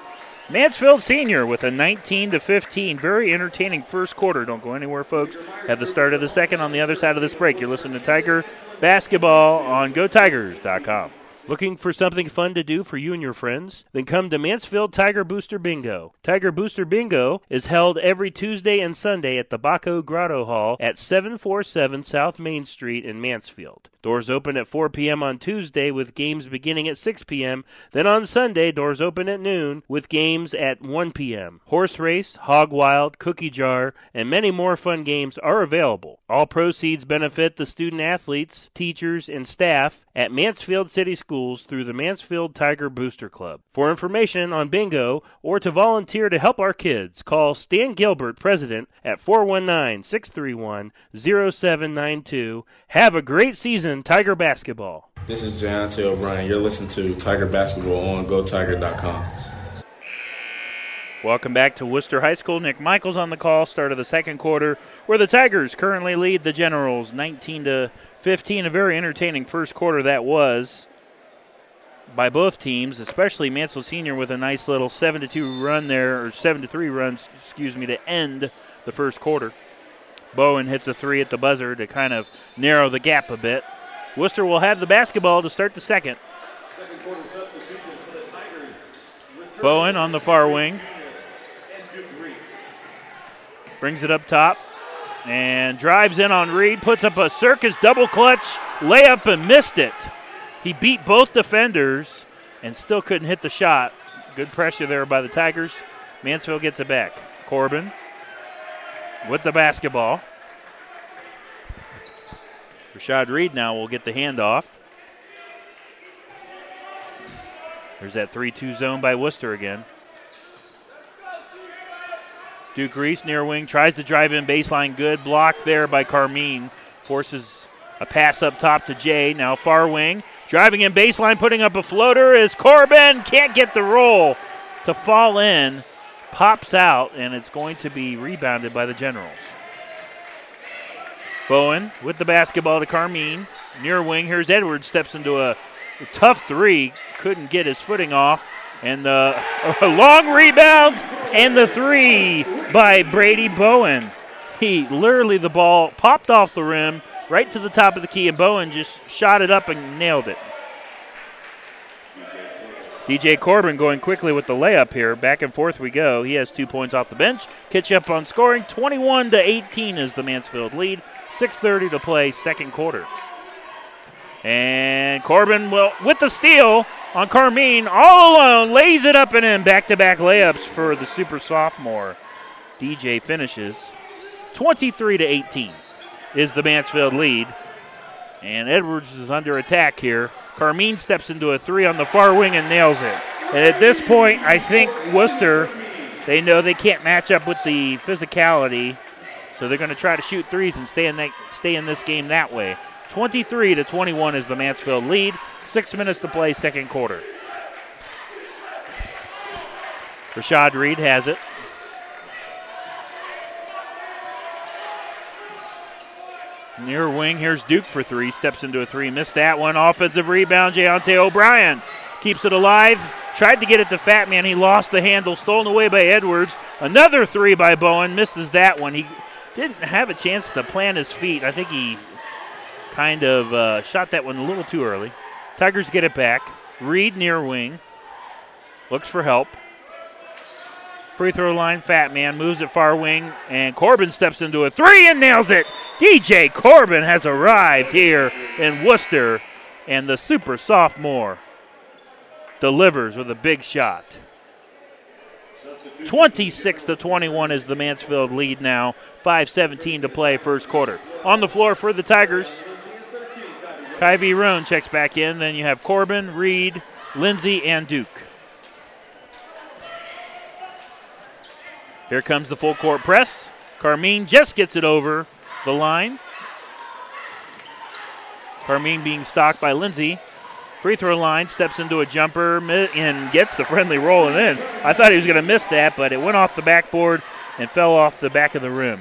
Mansfield Senior with a 19 to 15, very entertaining first quarter. Don't go anywhere, folks. At the start of the second, on the other side of this break, you're listening to Tiger Basketball on GoTigers.com. Looking for something fun to do for you and your friends? Then come to Mansfield Tiger Booster Bingo. Tiger Booster Bingo is held every Tuesday and Sunday at the Baco Grotto Hall at 747 South Main Street in Mansfield. Doors open at 4 p.m. on Tuesday with games beginning at 6 p.m. Then on Sunday, doors open at noon with games at 1 p.m. Horse race, hog wild, cookie jar, and many more fun games are available. All proceeds benefit the student athletes, teachers, and staff at Mansfield City Schools through the Mansfield Tiger Booster Club. For information on bingo or to volunteer to help our kids, call Stan Gilbert, President, at 419 631 0792. Have a great season, Tiger Basketball. This is Jayante O'Brien. You're listening to Tiger Basketball on GoTiger.com. Welcome back to Wooster High School. Nick Michaels on the call. Start of the second quarter, where the Tigers currently lead the Generals 19 to 15. A very entertaining first quarter that was by both teams, especially Mansfield Senior with a nice little seven to two run there, or seven to three runs, excuse me, to end the first quarter. Bowen hits a three at the buzzer to kind of narrow the gap a bit. Wooster will have the basketball to start the second. Bowen on the far wing. Brings it up top and drives in on Reed, puts up a circus double clutch layup and missed it. He beat both defenders and still couldn't hit the shot. Good pressure there by the Tigers. Mansfield gets it back. Corbin with the basketball. Rashad Reed now will get the handoff. There's that 3 2 zone by Wooster again. Duke Reese near wing tries to drive in baseline. Good block there by Carmine. Forces a pass up top to Jay. Now far wing. Driving in baseline, putting up a floater is Corbin. Can't get the roll to fall in. Pops out, and it's going to be rebounded by the Generals. Bowen with the basketball to Carmine. Near wing. Here's Edwards. Steps into a tough three. Couldn't get his footing off. And the a long rebound and the three by Brady Bowen. He literally the ball popped off the rim right to the top of the key, and Bowen just shot it up and nailed it. DJ Corbin going quickly with the layup here. Back and forth we go. He has two points off the bench. Catch up on scoring. 21 to 18 is the Mansfield lead. 6:30 to play, second quarter. And Corbin will with the steal on Carmine, all alone, lays it up and in. Back-to-back layups for the super sophomore. DJ finishes 23 to 18 is the Mansfield lead. And Edwards is under attack here. Carmine steps into a three on the far wing and nails it. And at this point, I think Wooster, they know they can't match up with the physicality, so they're going to try to shoot threes and stay in that, stay in this game that way. 23 to 21 is the Mansfield lead. Six minutes to play, second quarter. Rashad Reed has it. Near wing, here's Duke for three. Steps into a three. Missed that one. Offensive rebound, Jayante O'Brien keeps it alive. Tried to get it to Fat Man. He lost the handle. Stolen away by Edwards. Another three by Bowen. Misses that one. He didn't have a chance to plant his feet. I think he kind of uh, shot that one a little too early. Tigers get it back. Reed near wing. Looks for help. Free throw line, Fat Man moves it far wing, and Corbin steps into a three and nails it. DJ Corbin has arrived here in Wooster, and the super sophomore delivers with a big shot. 26 to 21 is the Mansfield lead now. 5:17 to play, first quarter. On the floor for the Tigers. Kyvie Roan checks back in. Then you have Corbin, Reed, Lindsay, and Duke. Here comes the full court press. Carmine just gets it over the line. Carmine being stalked by Lindsay. Free throw line, steps into a jumper and gets the friendly roll and then I thought he was going to miss that, but it went off the backboard and fell off the back of the rim.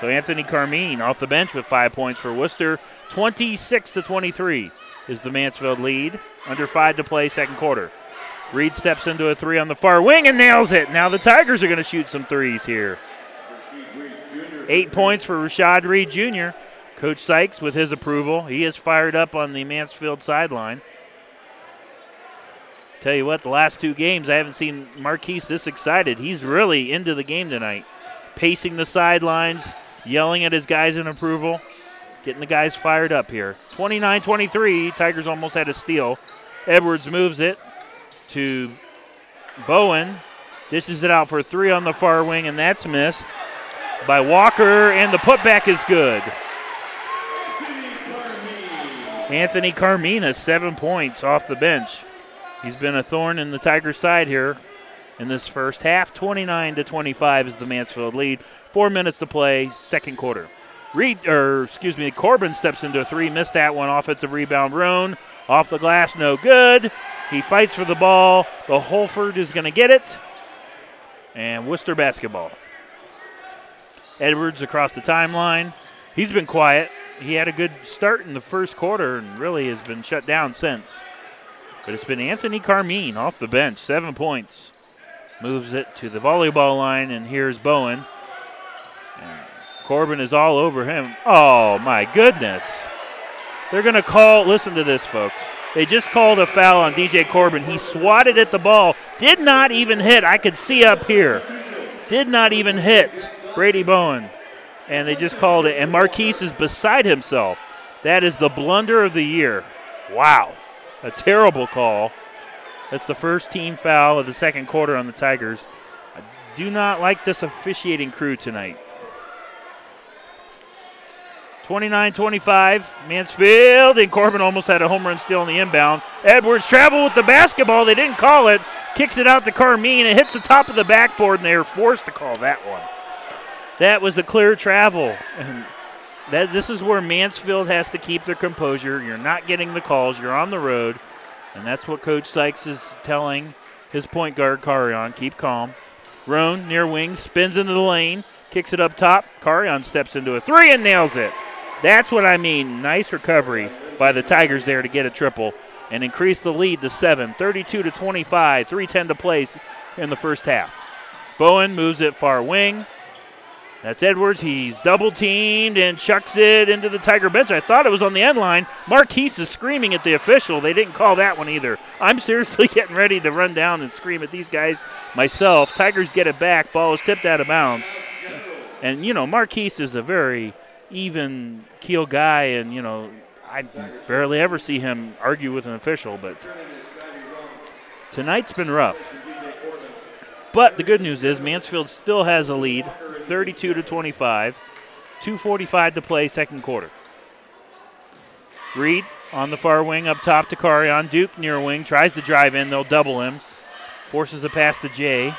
So Anthony Carmine off the bench with five points for Wooster. 26 to 23 is the Mansfield lead. Under five to play, second quarter. Reed steps into a three on the far wing and nails it. Now the Tigers are going to shoot some threes here. Eight points for Rashad Reed Jr. Coach Sykes, with his approval, he is fired up on the Mansfield sideline. Tell you what, the last two games, I haven't seen Marquise this excited. He's really into the game tonight, pacing the sidelines, yelling at his guys in approval, getting the guys fired up here. 29 23, Tigers almost had a steal. Edwards moves it to Bowen. Dishes it out for three on the far wing, and that's missed by Walker, and the putback is good. Anthony Carmine, seven points off the bench. He's been a thorn in the Tigers' side here in this first half. 29 to 25 is the Mansfield lead. Four minutes to play, second quarter. Reed, or excuse me, Corbin steps into a three, missed that one. Offensive rebound, Roan off the glass, no good. He fights for the ball. The Holford is going to get it, and Wooster basketball. Edwards across the timeline. He's been quiet. He had a good start in the first quarter and really has been shut down since. But it's been Anthony Carmine off the bench, seven points. Moves it to the volleyball line, and here's Bowen. Corbin is all over him. Oh, my goodness. They're going to call, listen to this, folks. They just called a foul on DJ Corbin. He swatted at the ball, did not even hit. I could see up here. Did not even hit Brady Bowen. And they just called it. And Marquise is beside himself. That is the blunder of the year. Wow. A terrible call. That's the first team foul of the second quarter on the Tigers. I do not like this officiating crew tonight. 29 25, Mansfield, and Corbin almost had a home run steal in the inbound. Edwards traveled with the basketball. They didn't call it. kicks it out to Carmine. It hits the top of the backboard, and they are forced to call that one. That was a clear travel. And that this is where Mansfield has to keep their composure. You're not getting the calls. You're on the road, and that's what Coach Sykes is telling his point guard Carion. Keep calm. Roan near wing spins into the lane, kicks it up top. Carion steps into a three and nails it. That's what I mean. Nice recovery by the Tigers there to get a triple and increase the lead to seven. 32 to 25. 3:10 to place in the first half. Bowen moves it far wing. That's Edwards. He's double teamed and chucks it into the Tiger bench. I thought it was on the end line. Marquise is screaming at the official. They didn't call that one either. I'm seriously getting ready to run down and scream at these guys myself. Tigers get it back. Ball is tipped out of bounds. And, you know, Marquise is a very even keel guy, and, you know, I barely ever see him argue with an official, but tonight's been rough. But the good news is Mansfield still has a lead, 32 to 25. 2:45 to play, second quarter. Reed on the far wing, up top to Carion. Duke near wing tries to drive in. They'll double him. Forces a pass to Jay.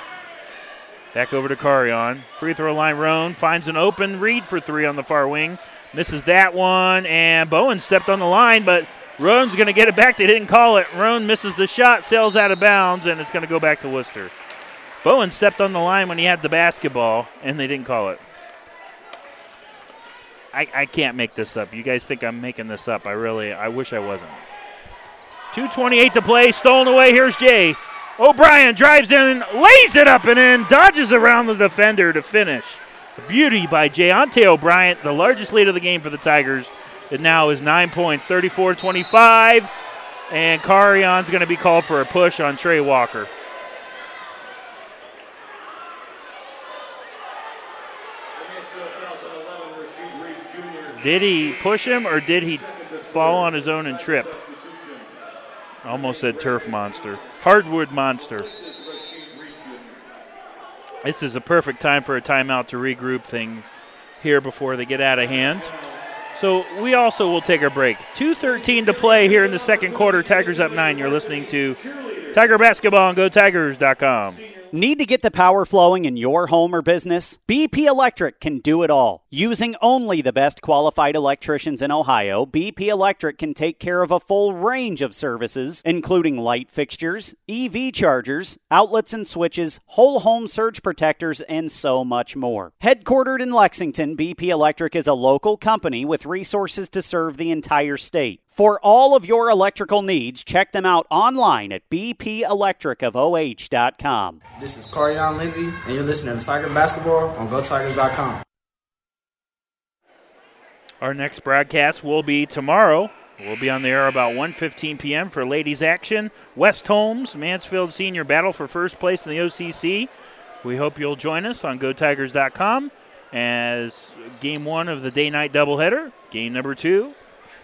Back over to Carion. Free throw line. Roan finds an open Reed for three on the far wing. Misses that one, and Bowen stepped on the line, but Roan's going to get it back. They didn't call it. Roan misses the shot, sails out of bounds, and it's going to go back to Wooster. Bowen stepped on the line when he had the basketball, and they didn't call it. I, I can't make this up. You guys think I'm making this up. I really, I wish I wasn't. 2.28 to play, stolen away. Here's Jay. O'Brien drives in, lays it up and in, dodges around the defender to finish. Beauty by Jayante O'Brien, the largest lead of the game for the Tigers. It now is nine points, 34 25. And Carion's going to be called for a push on Trey Walker. Did he push him or did he fall on his own and trip? Almost said turf monster. Hardwood monster. This is a perfect time for a timeout to regroup thing here before they get out of hand. So we also will take a break. 2.13 to play here in the second quarter. Tigers up nine. You're listening to Tiger Basketball on GoTigers.com. Need to get the power flowing in your home or business? BP Electric can do it all. Using only the best qualified electricians in Ohio, BP Electric can take care of a full range of services, including light fixtures, EV chargers, outlets and switches, whole home surge protectors, and so much more. Headquartered in Lexington, BP Electric is a local company with resources to serve the entire state. For all of your electrical needs, check them out online at bpelectricofoh.com. This is Carion Lindsay, and you're listening to Tiger Basketball on GoTigers.com. Our next broadcast will be tomorrow. We'll be on the air about 1:15 p.m. for ladies action. West Holmes, Mansfield Senior battle for first place in the OCC. We hope you'll join us on GoTigers.com as game one of the day-night doubleheader. Game number two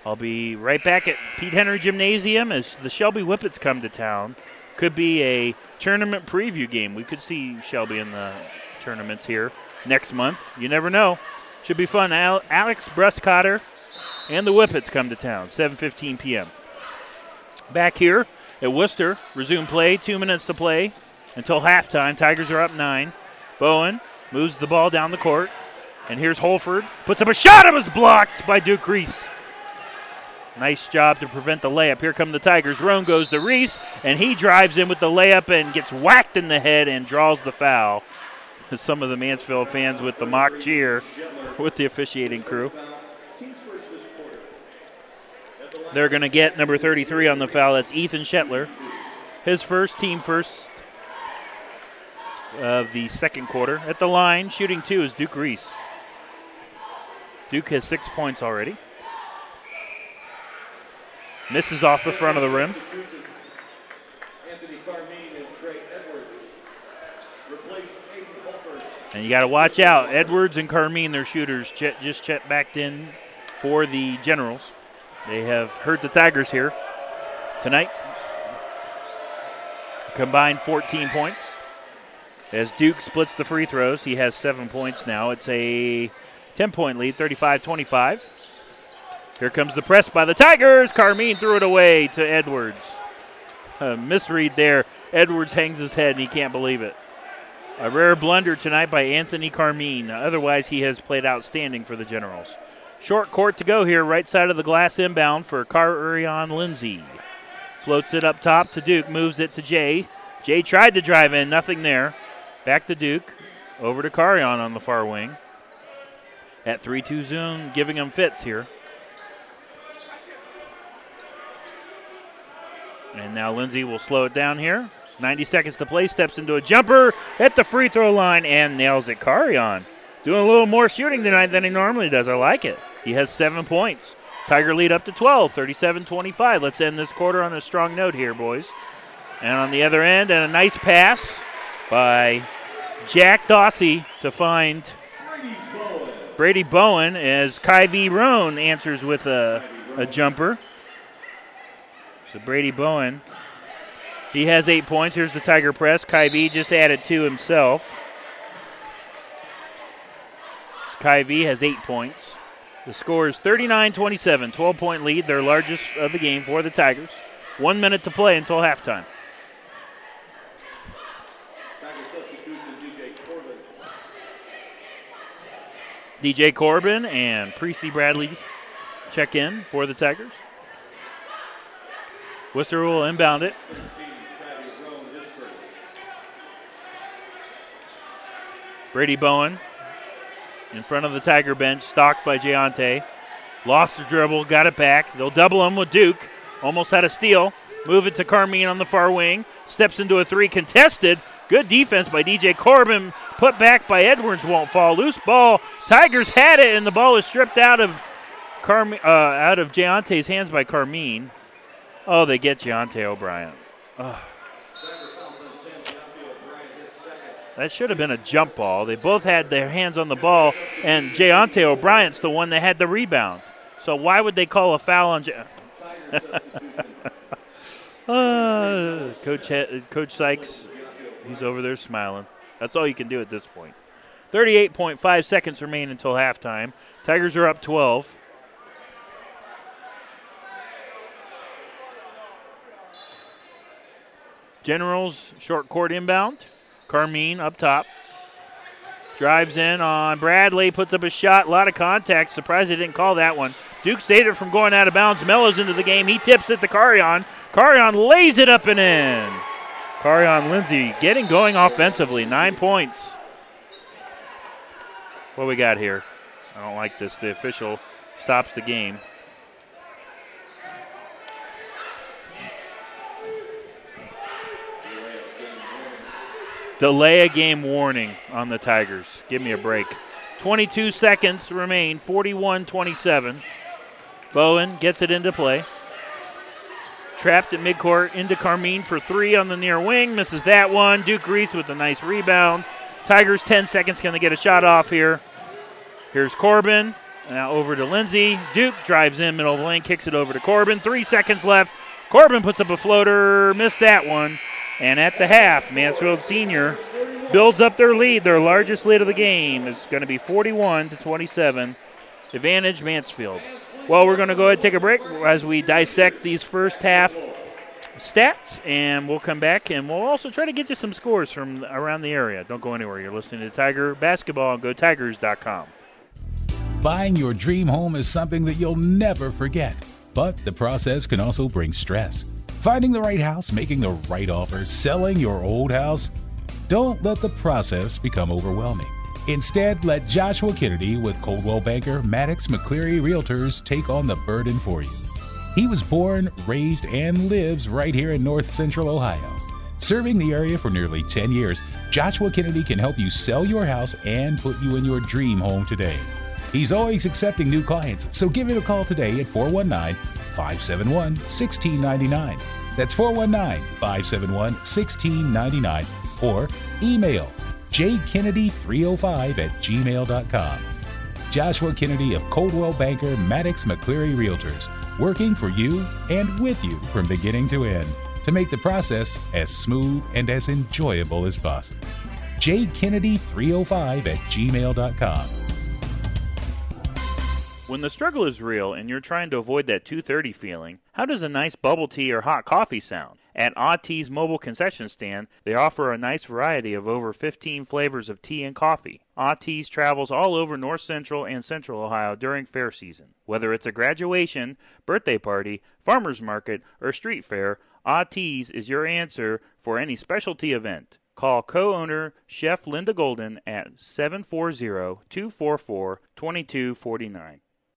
I'll be right back at Pete Henry Gymnasium as the Shelby Whippets come to town. Could be a tournament preview game. We could see Shelby in the tournaments here next month. You never know. Should be fun. Al- Alex Bruscotter and the Whippets come to town. 7:15 p.m. Back here at Wooster, resume play. Two minutes to play until halftime. Tigers are up nine. Bowen moves the ball down the court, and here's Holford puts up a shot. It was blocked by Duke Reese. Nice job to prevent the layup. Here come the Tigers. Roan goes to Reese, and he drives in with the layup and gets whacked in the head and draws the foul. Some of the Mansfield fans with the mock cheer with the officiating crew. They're going to get number 33 on the foul. That's Ethan Shetler. His first, team first of the second quarter. At the line, shooting two is Duke Reese. Duke has six points already. Misses off the front of the rim. And you got to watch out. Edwards and Carmine, their shooters, just Chet backed in for the Generals. They have hurt the Tigers here tonight. Combined 14 points. As Duke splits the free throws, he has seven points now. It's a 10 point lead, 35 25. Here comes the press by the Tigers. Carmine threw it away to Edwards. A misread there. Edwards hangs his head and he can't believe it. A rare blunder tonight by Anthony Carmine. Otherwise, he has played outstanding for the Generals. Short court to go here, right side of the glass inbound for Carion Lindsay. Floats it up top to Duke, moves it to Jay. Jay tried to drive in, nothing there. Back to Duke, over to Carion on the far wing. At 3 2 zone, giving him fits here. And now Lindsay will slow it down here. 90 seconds to play, steps into a jumper at the free throw line and nails it. Carion doing a little more shooting tonight than he normally does. I like it. He has seven points. Tiger lead up to 12, 37 25. Let's end this quarter on a strong note here, boys. And on the other end, and a nice pass by Jack Dossie to find Brady Bowen as Kyvie Roan answers with a, a jumper. So Brady Bowen, he has eight points. Here's the Tiger press. Kyvie just added two himself. Kyvie has eight points. The score is 39 27, 12 point lead, their largest of the game for the Tigers. One minute to play until halftime. DJ Corbin and Precy Bradley check in for the Tigers. Wooster will inbound it. Brady Bowen in front of the Tiger bench, stalked by Jayante. Lost the dribble, got it back. They'll double him with Duke. Almost had a steal. Move it to Carmine on the far wing. Steps into a three contested. Good defense by DJ Corbin. Put back by Edwards won't fall. Loose ball. Tigers had it, and the ball was stripped out of Carmi- uh, out of Jayante's hands by Carmine. Oh, they get Jayante O'Brien. That should have been a jump ball. They both had their hands on the ball, and Jayante O'Brien's the one that had the rebound. So why would they call a foul on? J- uh, Coach Coach Sykes, he's over there smiling. That's all you can do at this point. 38.5 seconds remain until halftime. Tigers are up 12. Generals short court inbound. Carmine up top. Drives in on Bradley, puts up a shot. A lot of contact. Surprised they didn't call that one. Duke saved it from going out of bounds. Mellows into the game. He tips it to Carion. Carion lays it up and in. Carion Lindsay getting going offensively. Nine points. What we got here? I don't like this. The official stops the game. Delay a game warning on the Tigers. Give me a break. 22 seconds remain, 41 27. Bowen gets it into play. Trapped at midcourt into Carmine for three on the near wing. Misses that one. Duke Reese with a nice rebound. Tigers 10 seconds. Can they get a shot off here? Here's Corbin. Now over to Lindsay. Duke drives in middle of the lane, kicks it over to Corbin. Three seconds left. Corbin puts up a floater. Missed that one. And at the half, Mansfield Senior builds up their lead. Their largest lead of the game is going to be 41 to 27. Advantage Mansfield. Well, we're going to go ahead and take a break as we dissect these first half stats, and we'll come back and we'll also try to get you some scores from around the area. Don't go anywhere. You're listening to Tiger Basketball on GoTigers.com. Buying your dream home is something that you'll never forget, but the process can also bring stress. Finding the right house, making the right offer, selling your old house. Don't let the process become overwhelming. Instead, let Joshua Kennedy with Coldwell Banker Maddox McCleary Realtors take on the burden for you. He was born, raised, and lives right here in north central Ohio. Serving the area for nearly 10 years, Joshua Kennedy can help you sell your house and put you in your dream home today. He's always accepting new clients, so give him a call today at 419 571 1699. That's 419 571 1699 or email jkennedy305 at gmail.com. Joshua Kennedy of Coldwell Banker Maddox McCleary Realtors, working for you and with you from beginning to end to make the process as smooth and as enjoyable as possible. jkennedy305 at gmail.com. When the struggle is real and you're trying to avoid that 230 feeling, how does a nice bubble tea or hot coffee sound? At Autee's mobile concession stand, they offer a nice variety of over 15 flavors of tea and coffee. Autee's travels all over north central and central Ohio during fair season. Whether it's a graduation, birthday party, farmer's market, or street fair, Autee's is your answer for any specialty event. Call co owner Chef Linda Golden at 740 244 2249.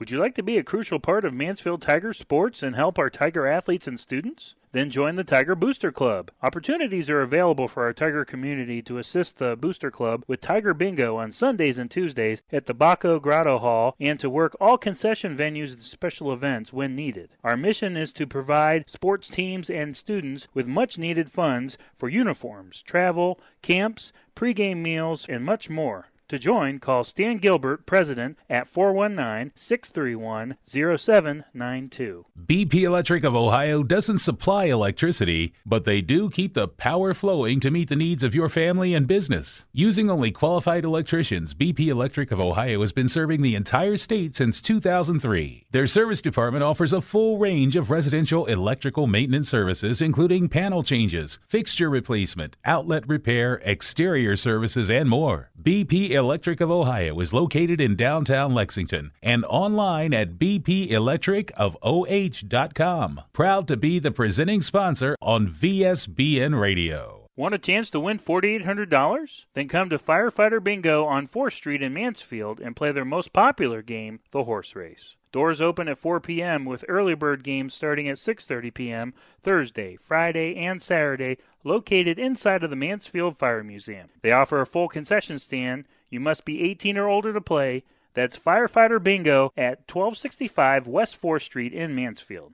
Would you like to be a crucial part of Mansfield Tiger sports and help our Tiger athletes and students? Then join the Tiger Booster Club. Opportunities are available for our Tiger community to assist the Booster Club with Tiger Bingo on Sundays and Tuesdays at the Baco Grotto Hall and to work all concession venues and special events when needed. Our mission is to provide sports teams and students with much needed funds for uniforms, travel, camps, pregame meals, and much more. To join, call Stan Gilbert, President, at 419 631 0792. BP Electric of Ohio doesn't supply electricity, but they do keep the power flowing to meet the needs of your family and business. Using only qualified electricians, BP Electric of Ohio has been serving the entire state since 2003. Their service department offers a full range of residential electrical maintenance services, including panel changes, fixture replacement, outlet repair, exterior services, and more. BP Electric of Ohio is located in downtown Lexington and online at bpelectricofoh.com. Proud to be the presenting sponsor on VSBN Radio. Want a chance to win $4,800? Then come to Firefighter Bingo on 4th Street in Mansfield and play their most popular game, the horse race. Doors open at 4 p.m. with early bird games starting at 6:30 p.m. Thursday, Friday, and Saturday, located inside of the Mansfield Fire Museum. They offer a full concession stand. You must be 18 or older to play. That's Firefighter Bingo at 1265 West 4th Street in Mansfield.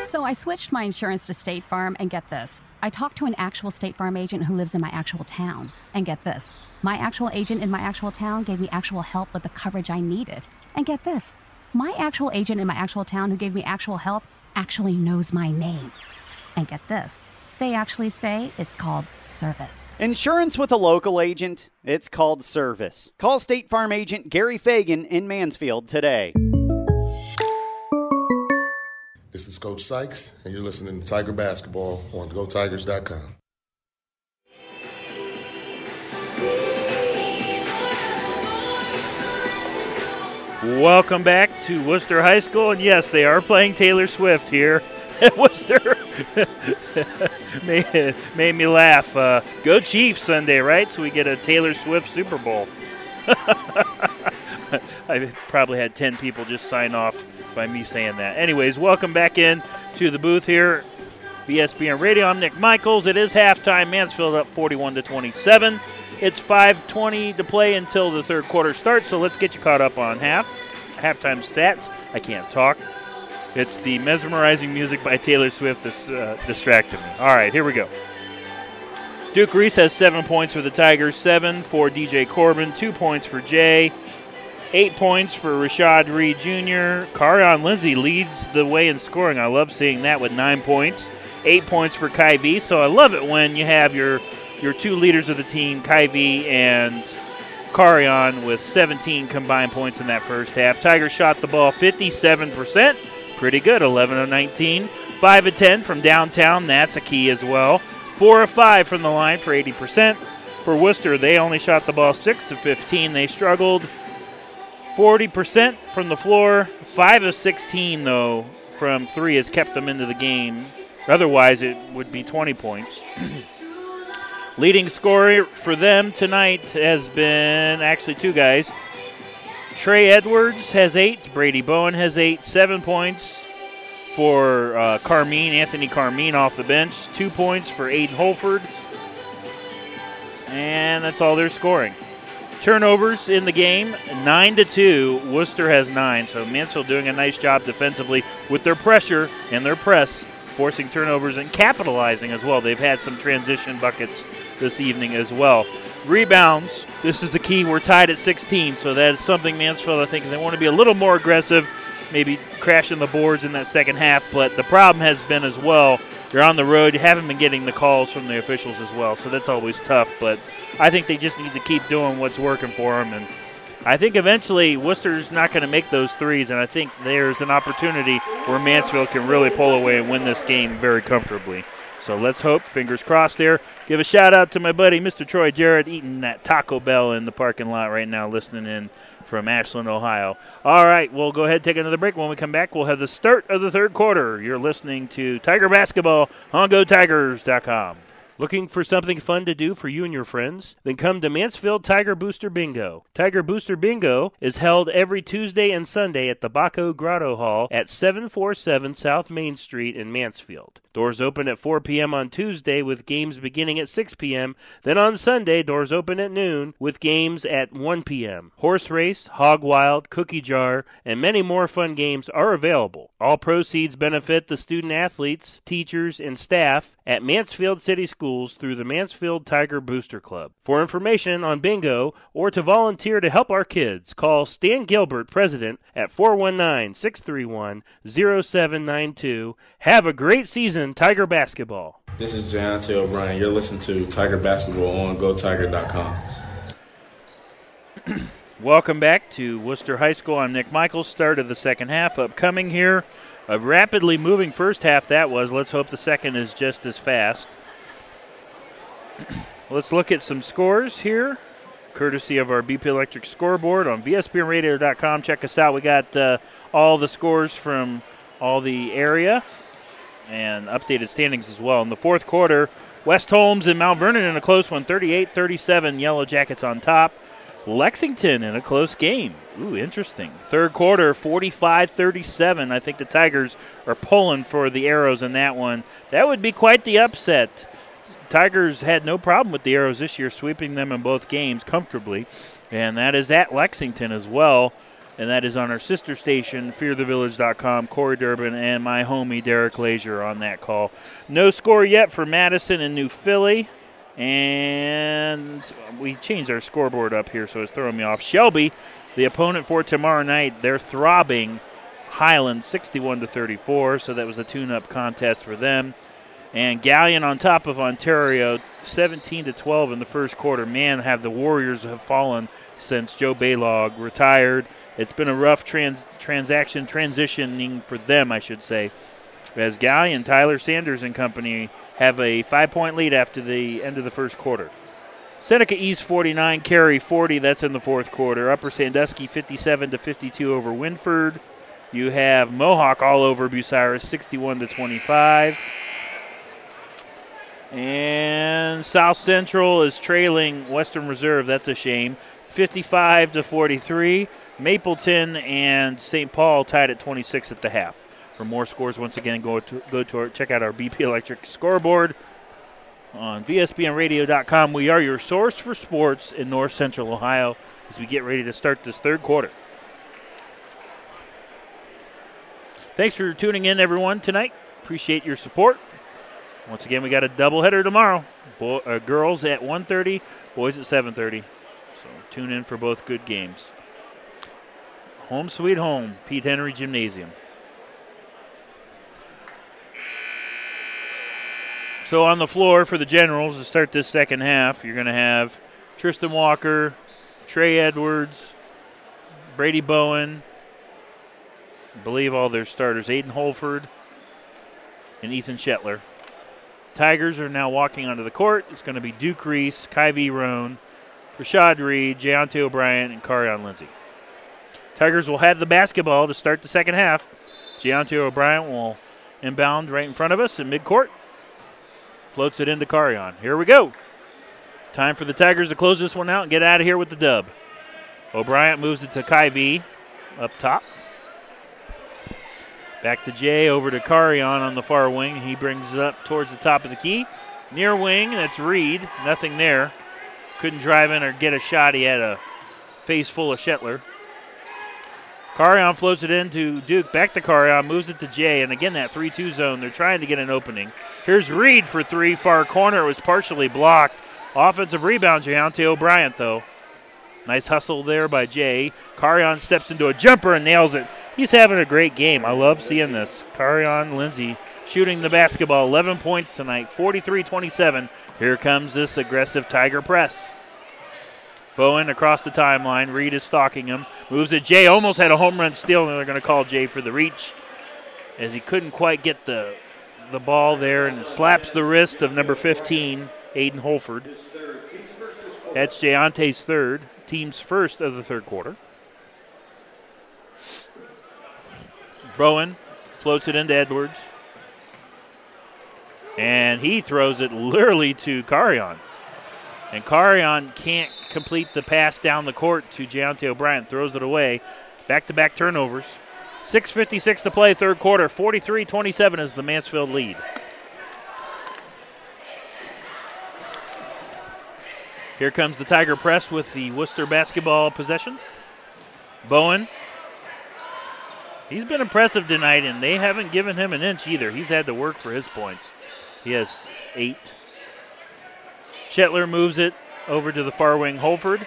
So I switched my insurance to State Farm, and get this. I talked to an actual State Farm agent who lives in my actual town. And get this. My actual agent in my actual town gave me actual help with the coverage I needed. And get this. My actual agent in my actual town who gave me actual help actually knows my name. And get this. They actually say it's called service. Insurance with a local agent, it's called service. Call State Farm agent Gary Fagan in Mansfield today. This is Coach Sykes, and you're listening to Tiger Basketball on GoTigers.com. Welcome back to Wooster High School, and yes, they are playing Taylor Swift here at Wooster. made, made me laugh. Uh, go Chiefs Sunday, right? So we get a Taylor Swift Super Bowl. I probably had 10 people just sign off by me saying that. Anyways, welcome back in to the booth here. VSBN Radio. I'm Nick Michaels. It is halftime. Mansfield up 41 to 27. It's 5:20 to play until the third quarter starts. So let's get you caught up on half halftime stats. I can't talk. It's the mesmerizing music by Taylor Swift that's uh, distracted me. All right, here we go. Duke Reese has seven points for the Tigers, seven for DJ Corbin, two points for Jay, eight points for Rashad Reed Jr. Carion Lindsay leads the way in scoring. I love seeing that with nine points, eight points for Kyvie. So I love it when you have your your two leaders of the team, Kyvie and Carion, with 17 combined points in that first half. Tigers shot the ball 57%. Pretty good, 11 of 19. 5 of 10 from downtown, that's a key as well. 4 of 5 from the line for 80%. For Wooster, they only shot the ball 6 of 15. They struggled 40% from the floor. 5 of 16, though, from 3 has kept them into the game. Otherwise, it would be 20 points. Leading scorer for them tonight has been actually two guys. Trey Edwards has eight. Brady Bowen has eight. Seven points for uh, Carmine, Anthony Carmine off the bench. Two points for Aiden Holford. And that's all they're scoring. Turnovers in the game, nine to two. Wooster has nine, so Mansfield doing a nice job defensively with their pressure and their press. forcing turnovers and capitalizing as well. They've had some transition buckets this evening as well. Rebounds, this is the key. We're tied at 16, so that is something Mansfield, I think, they want to be a little more aggressive, maybe crashing the boards in that second half. But the problem has been as well, you're on the road, you haven't been getting the calls from the officials as well, so that's always tough. But I think they just need to keep doing what's working for them. And I think eventually Wooster's not going to make those threes, and I think there's an opportunity where Mansfield can really pull away and win this game very comfortably. So let's hope, fingers crossed there. Give a shout out to my buddy, Mr. Troy Jarrett, eating that Taco Bell in the parking lot right now, listening in from Ashland, Ohio. All right, we'll go ahead and take another break. When we come back, we'll have the start of the third quarter. You're listening to Tiger Basketball on GoTigers.com. Looking for something fun to do for you and your friends? Then come to Mansfield Tiger Booster Bingo. Tiger Booster Bingo is held every Tuesday and Sunday at the Baco Grotto Hall at 747 South Main Street in Mansfield. Doors open at 4 p.m. on Tuesday with games beginning at 6 p.m. Then on Sunday, doors open at noon with games at 1 p.m. Horse race, hog wild, cookie jar, and many more fun games are available. All proceeds benefit the student athletes, teachers, and staff at Mansfield City Schools through the Mansfield Tiger Booster Club. For information on bingo or to volunteer to help our kids, call Stan Gilbert, President, at 419 631 0792. Have a great season, Tiger Basketball. This is Jayante O'Brien. You're listening to Tiger Basketball on GoTiger.com. Welcome back to Wooster High School. I'm Nick Michaels. Start of the second half upcoming here. A rapidly moving first half that was. Let's hope the second is just as fast. Let's look at some scores here, courtesy of our BP Electric scoreboard on VSBNradio.com. Check us out. We got uh, all the scores from all the area and updated standings as well. In the fourth quarter, West Holmes and Mount Vernon in a close one, 38 37. Yellow Jackets on top. Lexington in a close game. Ooh, interesting. Third quarter, 45 37. I think the Tigers are pulling for the Arrows in that one. That would be quite the upset. Tigers had no problem with the Arrows this year, sweeping them in both games comfortably. And that is at Lexington as well. And that is on our sister station, fearthevillage.com. Corey Durbin and my homie Derek Lazier on that call. No score yet for Madison and New Philly. And we changed our scoreboard up here, so it's throwing me off. Shelby, the opponent for tomorrow night, they're throbbing Highland 61 to 34, so that was a tune-up contest for them. And Gallion on top of Ontario, 17 to 12 in the first quarter. Man, have the Warriors have fallen since Joe Baylog retired. It's been a rough trans- transaction transitioning for them, I should say. As Gallion, Tyler Sanders and company have a five point lead after the end of the first quarter. Seneca East 49, Carey 40. That's in the fourth quarter. Upper Sandusky 57 to 52 over Wynford. You have Mohawk all over Bucyrus 61 to 25. And South Central is trailing Western Reserve. That's a shame. 55 to 43. Mapleton and St. Paul tied at 26 at the half. For more scores, once again, go to go to our, check out our BP Electric scoreboard on VSBNradio.com. We are your source for sports in North Central Ohio as we get ready to start this third quarter. Thanks for tuning in, everyone, tonight. Appreciate your support. Once again, we got a doubleheader tomorrow. Boy, uh, girls at 1.30, boys at 7.30. So tune in for both good games. Home sweet home, Pete Henry Gymnasium. So on the floor for the Generals to start this second half, you're going to have Tristan Walker, Trey Edwards, Brady Bowen, I believe all their starters, Aiden Holford, and Ethan Shetler. Tigers are now walking onto the court. It's going to be Duke Reese, Kyvie Roan, Rashad Reed, Jayante O'Brien, and Carion Lindsay. Tigers will have the basketball to start the second half. Jayante O'Brien will inbound right in front of us in midcourt. Floats it into Carion. Here we go. Time for the Tigers to close this one out and get out of here with the dub. O'Brien moves it to Kyvie up top. Back to Jay, over to Carion on the far wing. He brings it up towards the top of the key. Near wing, that's Reed. Nothing there. Couldn't drive in or get a shot. He had a face full of Shetler. Carion floats it into Duke, back to Carion, moves it to Jay, and again that 3 2 zone. They're trying to get an opening. Here's Reed for three, far corner. It was partially blocked. Offensive rebound, Jayante O'Brien, though. Nice hustle there by Jay. Carion steps into a jumper and nails it. He's having a great game. I love seeing this. Carion Lindsay shooting the basketball. 11 points tonight, 43 27. Here comes this aggressive Tiger press. Bowen across the timeline. Reed is stalking him. Moves it. Jay almost had a home run steal, and they're going to call Jay for the reach as he couldn't quite get the the ball there and slaps the wrist of number 15, Aiden Holford. That's Jayante's third, team's first of the third quarter. Bowen floats it into Edwards. And he throws it literally to Carion. And Carion can't complete the pass down the court to Jayante O'Brien. Throws it away. Back to back turnovers. 6.56 to play, third quarter. 43 27 is the Mansfield lead. Here comes the Tiger Press with the Wooster basketball possession. Bowen. He's been impressive tonight, and they haven't given him an inch either. He's had to work for his points. He has eight. Shetler moves it over to the far wing. Holford.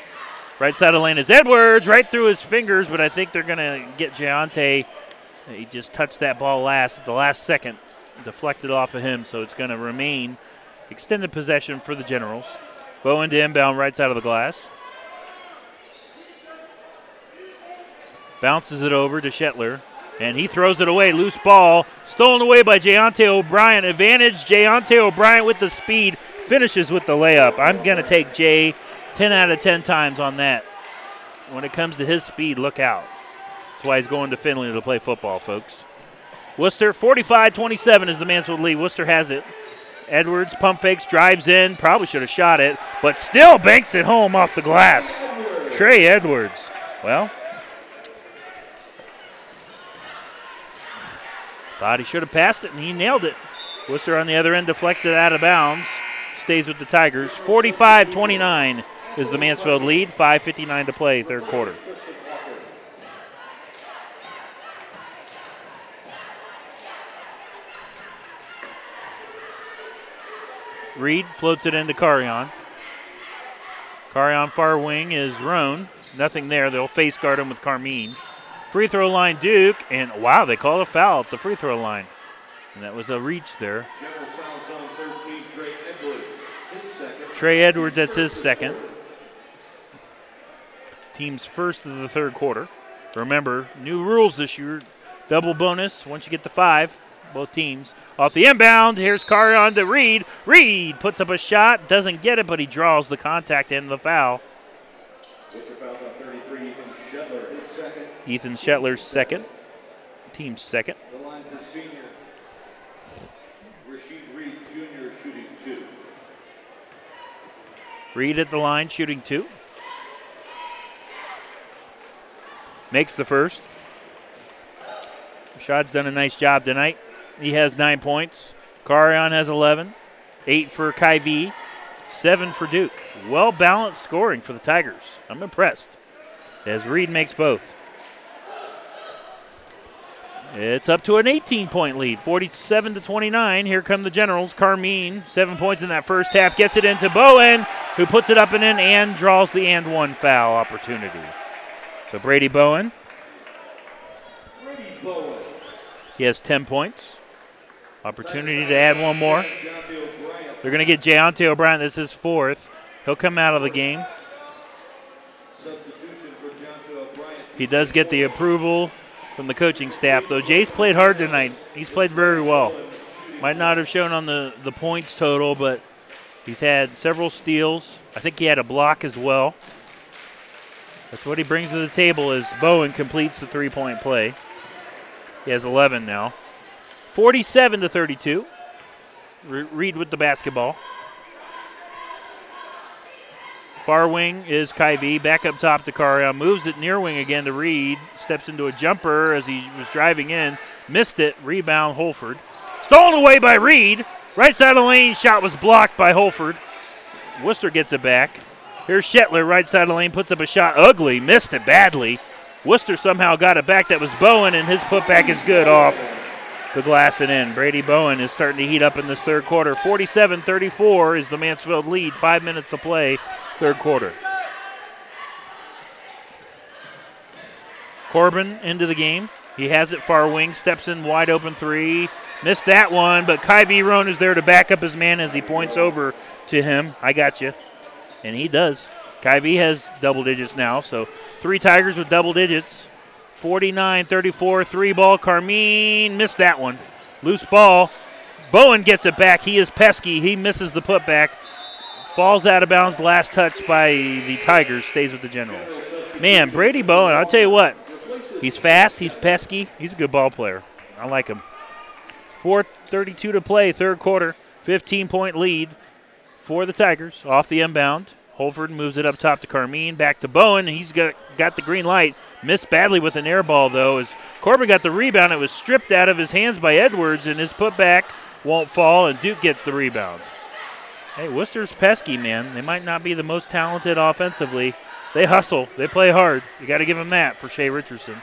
Right side of the lane is Edwards, right through his fingers, but I think they're going to get Jayante. He just touched that ball last at the last second, deflected off of him, so it's going to remain extended possession for the Generals. Bowen to inbound right side of the glass. Bounces it over to Shetler, and he throws it away. Loose ball, stolen away by Jayante O'Brien. Advantage, Jayante O'Brien with the speed, finishes with the layup. I'm going to take Jay 10 out of 10 times on that. When it comes to his speed, look out. That's why he's going to Findlay to play football, folks. Wooster 45 27 is the Mansfield lead. Wooster has it. Edwards pump fakes, drives in, probably should have shot it, but still banks it home off the glass. Trey Edwards. Well, thought he should have passed it, and he nailed it. Wooster on the other end deflects it out of bounds. Stays with the Tigers. 45 29 is the Mansfield lead. 5.59 to play, third quarter. Reed floats it into Carion. Carion far wing is Roan. Nothing there. They'll face guard him with Carmine. Free throw line Duke, and wow, they call a foul at the free throw line. And that was a reach there. Trey Edwards, that's his second. Team's first of the third quarter. Remember, new rules this year. Double bonus once you get the five, both teams. Off the inbound, here's Carion to Reed. Reed puts up a shot, doesn't get it, but he draws the contact and the foul. Ethan Shetler's second, team's second. Reed at the line, shooting two. Makes the first. Rashad's done a nice job tonight. He has nine points. Carion has 11. Eight for Kai Seven for Duke. Well balanced scoring for the Tigers. I'm impressed. As Reed makes both. It's up to an 18 point lead, 47 to 29. Here come the Generals. Carmine, seven points in that first half, gets it into Bowen, who puts it up and in and draws the and one foul opportunity. So Brady Bowen. Brady Bowen. He has 10 points. Opportunity to add one more. They're going to get Jayante O'Brien. This is fourth. He'll come out of the game. He does get the approval from the coaching staff, though. Jay's played hard tonight. He's played very well. Might not have shown on the, the points total, but he's had several steals. I think he had a block as well. That's what he brings to the table as Bowen completes the three-point play. He has 11 now. 47 to 32. Reed with the basketball. Far wing is Kyvie. Back up top to Carion. Moves it near wing again to Reed. Steps into a jumper as he was driving in. Missed it. Rebound Holford. Stolen away by Reed. Right side of the lane. Shot was blocked by Holford. Wooster gets it back. Here's Shetler, right side of the lane, puts up a shot. Ugly. Missed it badly. Wooster somehow got it back. That was Bowen, and his putback is good off the glass and in. Brady Bowen is starting to heat up in this third quarter. 47 34 is the Mansfield lead. Five minutes to play, third quarter. Corbin into the game. He has it far wing, steps in wide open three. Missed that one, but Kyvie Roan is there to back up his man as he points over to him. I got you. And he does. Kyvie has double digits now, so three Tigers with double digits. 49 34, three ball. Carmine missed that one. Loose ball. Bowen gets it back. He is pesky. He misses the putback. Falls out of bounds. Last touch by the Tigers. Stays with the Generals. Man, Brady Bowen, I'll tell you what. He's fast. He's pesky. He's a good ball player. I like him. 4.32 to play, third quarter. 15 point lead for the Tigers off the inbound. Holford moves it up top to Carmine, back to Bowen. He's got, got the green light. Missed badly with an air ball, though, as Corbin got the rebound. It was stripped out of his hands by Edwards, and his putback won't fall, and Duke gets the rebound. Hey, Wooster's pesky, man. They might not be the most talented offensively. They hustle, they play hard. You got to give them that for Shea Richardson.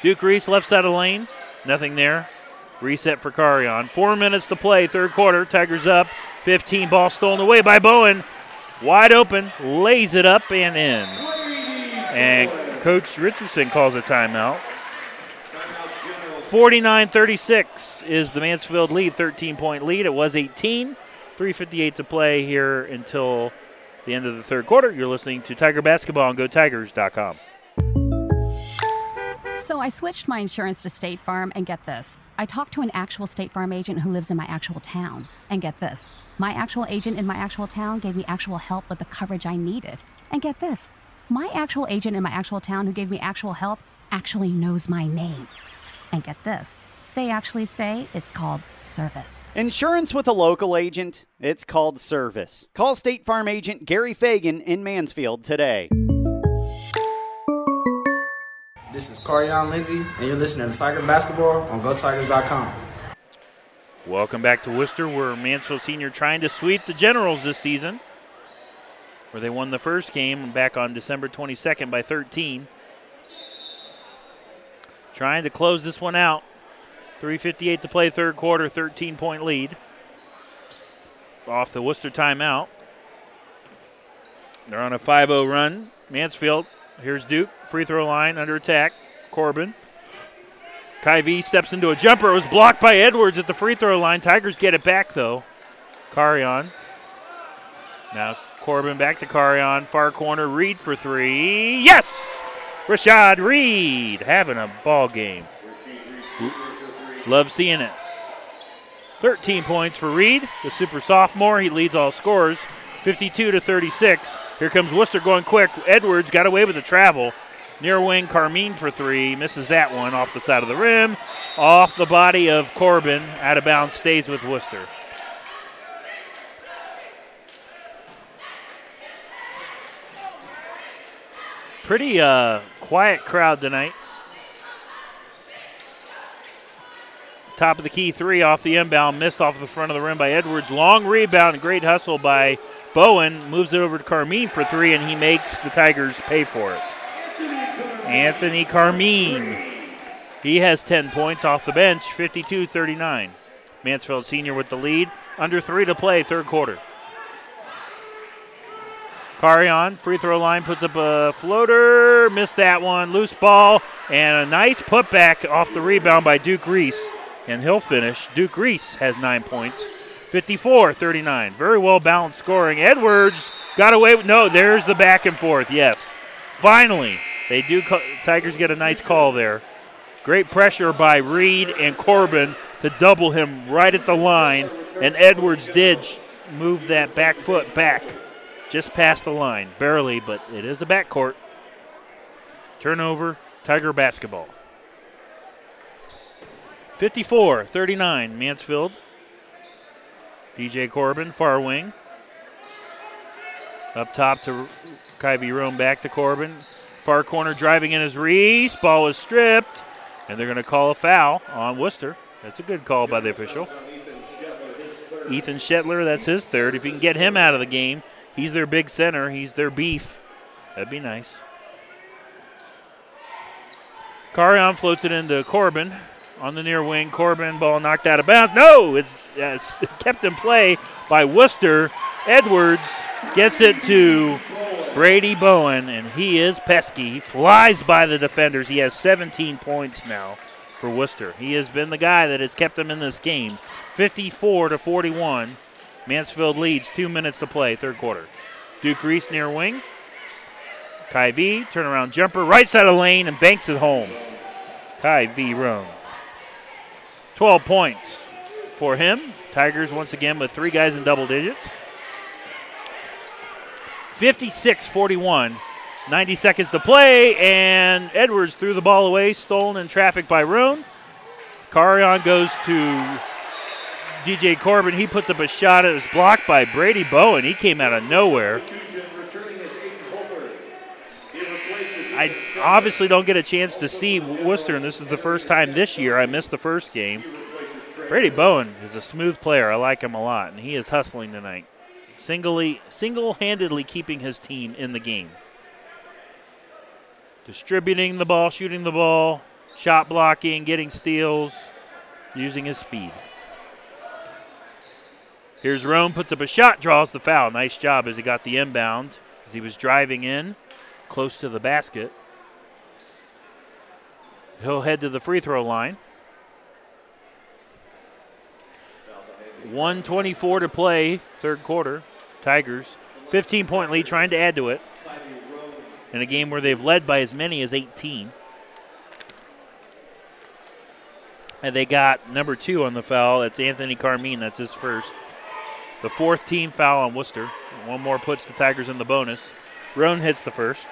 Duke Reese left side of the lane. Nothing there. Reset for Carion. Four minutes to play, third quarter. Tigers up. 15 ball stolen away by Bowen. Wide open, lays it up and in. And Coach Richardson calls a timeout. 49 36 is the Mansfield lead, 13 point lead. It was 18. 3.58 to play here until the end of the third quarter. You're listening to Tiger Basketball on GoTigers.com. So I switched my insurance to State Farm, and get this. I talked to an actual State Farm agent who lives in my actual town. And get this. My actual agent in my actual town gave me actual help with the coverage I needed. And get this. My actual agent in my actual town who gave me actual help actually knows my name. And get this. They actually say it's called service. Insurance with a local agent? It's called service. Call State Farm agent Gary Fagan in Mansfield today. This is Carion Lindsay, and you're listening to Tiger Basketball on GoTigers.com. Welcome back to Wooster, where Mansfield Senior trying to sweep the Generals this season, where they won the first game back on December 22nd by 13. Trying to close this one out. 3.58 to play, third quarter, 13 point lead. Off the Wooster timeout. They're on a 5 0 run. Mansfield Here's Duke, free throw line under attack. Corbin. Kyvie steps into a jumper. It was blocked by Edwards at the free throw line. Tigers get it back though. Carion. Now Corbin back to Carion. Far corner. Reed for three. Yes! Rashad Reed having a ball game. Love seeing it. 13 points for Reed, the super sophomore. He leads all scorers, 52 to 36. Here comes Wooster going quick. Edwards got away with the travel. Near wing, Carmine for three. Misses that one off the side of the rim. Off the body of Corbin. Out of bounds, stays with Wooster. Pretty uh, quiet crowd tonight. Top of the key three off the inbound, missed off the front of the rim by Edwards. Long rebound, great hustle by Bowen moves it over to Carmine for three, and he makes the Tigers pay for it. Anthony Carmine. He has 10 points off the bench, 52 39. Mansfield Senior with the lead. Under three to play, third quarter. Carion, free throw line, puts up a floater, missed that one, loose ball, and a nice putback off the rebound by Duke Reese. And he'll finish. Duke Reese has nine points. 54 39. Very well balanced scoring. Edwards got away with no, there's the back and forth. Yes. Finally, they do Tigers get a nice call there. Great pressure by Reed and Corbin to double him right at the line, and Edwards did move that back foot back just past the line. Barely, but it is a backcourt. Turnover, Tiger basketball. 54 39, Mansfield DJ Corbin, far wing. Up top to Kyvie Roan, back to Corbin. Far corner driving in his Reese. Ball was stripped, and they're going to call a foul on Wooster. That's a good call by the official. Ethan Shetler, that's his third. If you can get him out of the game, he's their big center. He's their beef. That'd be nice. Carion floats it into Corbin on the near wing. Corbin ball knocked out of bounds. No, it's, it's kept in play by Wooster. Edwards gets it to Brady Bowen, and he is pesky. He flies by the defenders. He has 17 points now for Wooster. He has been the guy that has kept them in this game. 54 to 41. Mansfield leads. Two minutes to play, third quarter. Duke Reese near wing. Kyvie, turnaround jumper, right side of lane, and banks it home. Kyvie Roan. 12 points for him. Tigers once again with three guys in double digits. 56 41. 90 seconds to play, and Edwards threw the ball away, stolen in traffic by Roan. Carion goes to DJ Corbin. He puts up a shot. It was blocked by Brady Bowen. He came out of nowhere. I obviously don't get a chance to see Wooster, and this is the first time this year. I missed the first game. Brady Bowen is a smooth player. I like him a lot, and he is hustling tonight. Singly, single-handedly keeping his team in the game. Distributing the ball, shooting the ball, shot blocking, getting steals, using his speed. Here's Roan, puts up a shot, draws the foul. Nice job as he got the inbound as he was driving in close to the basket. He'll head to the free throw line. 124 to play, third quarter. Tigers, 15 point lead, trying to add to it in a game where they've led by as many as 18. And they got number two on the foul. That's Anthony Carmine. That's his first. The fourth team foul on Wooster. One more puts the Tigers in the bonus. Roan hits the first.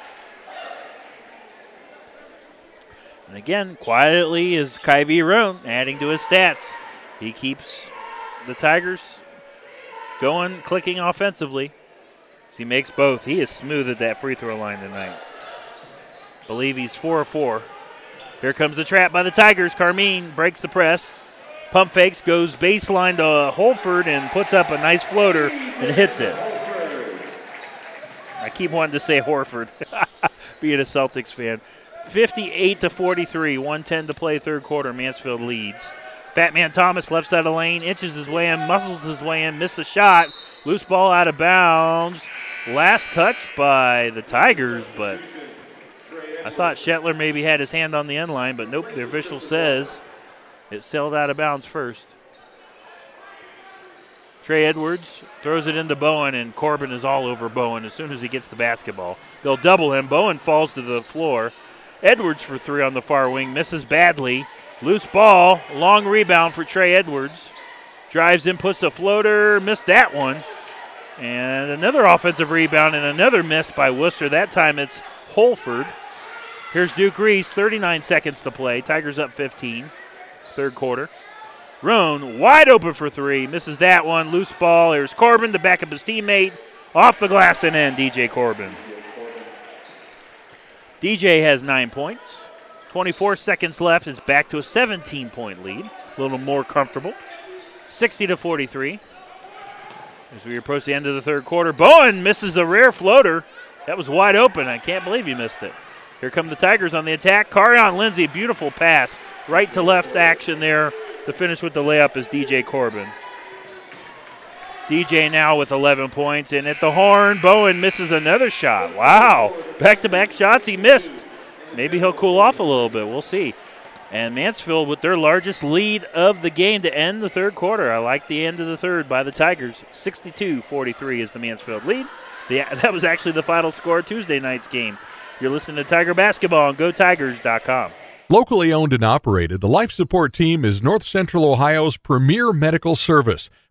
And again, quietly is Kyvie Roan adding to his stats. He keeps the Tigers going, clicking offensively. He makes both. He is smooth at that free throw line tonight. Believe he's four or four. Here comes the trap by the Tigers. Carmine breaks the press. Pump fakes, goes baseline to Holford and puts up a nice floater and hits it. I keep wanting to say Horford, being a Celtics fan. 58 to 43, 110 to play, third quarter. Mansfield leads. Fat Man Thomas left side of lane, inches his way in, muscles his way in, missed the shot. Loose ball out of bounds. Last touch by the Tigers, but I thought Shetler maybe had his hand on the end line, but nope, the official says it sailed out of bounds first. Trey Edwards throws it into Bowen, and Corbin is all over Bowen as soon as he gets the basketball. They'll double him. Bowen falls to the floor. Edwards for three on the far wing, misses badly. Loose ball, long rebound for Trey Edwards. Drives in, puts a floater, missed that one. And another offensive rebound and another miss by Wooster. That time it's Holford. Here's Duke Reese, 39 seconds to play. Tigers up 15, third quarter. Roan wide open for three, misses that one. Loose ball. Here's Corbin to back up his teammate. Off the glass and in, DJ Corbin. DJ has nine points. 24 seconds left. Is back to a 17 point lead. A little more comfortable. 60 to 43. As we approach the end of the third quarter, Bowen misses a rare floater. That was wide open. I can't believe he missed it. Here come the Tigers on the attack. Carion Lindsay, beautiful pass. Right to left action there to finish with the layup is DJ Corbin. DJ now with 11 points. And at the horn, Bowen misses another shot. Wow. Back to back shots he missed. Maybe he'll cool off a little bit. We'll see. And Mansfield with their largest lead of the game to end the third quarter. I like the end of the third by the Tigers. 62 43 is the Mansfield lead. The, that was actually the final score Tuesday night's game. You're listening to Tiger Basketball on GoTigers.com. Locally owned and operated, the Life Support Team is North Central Ohio's premier medical service,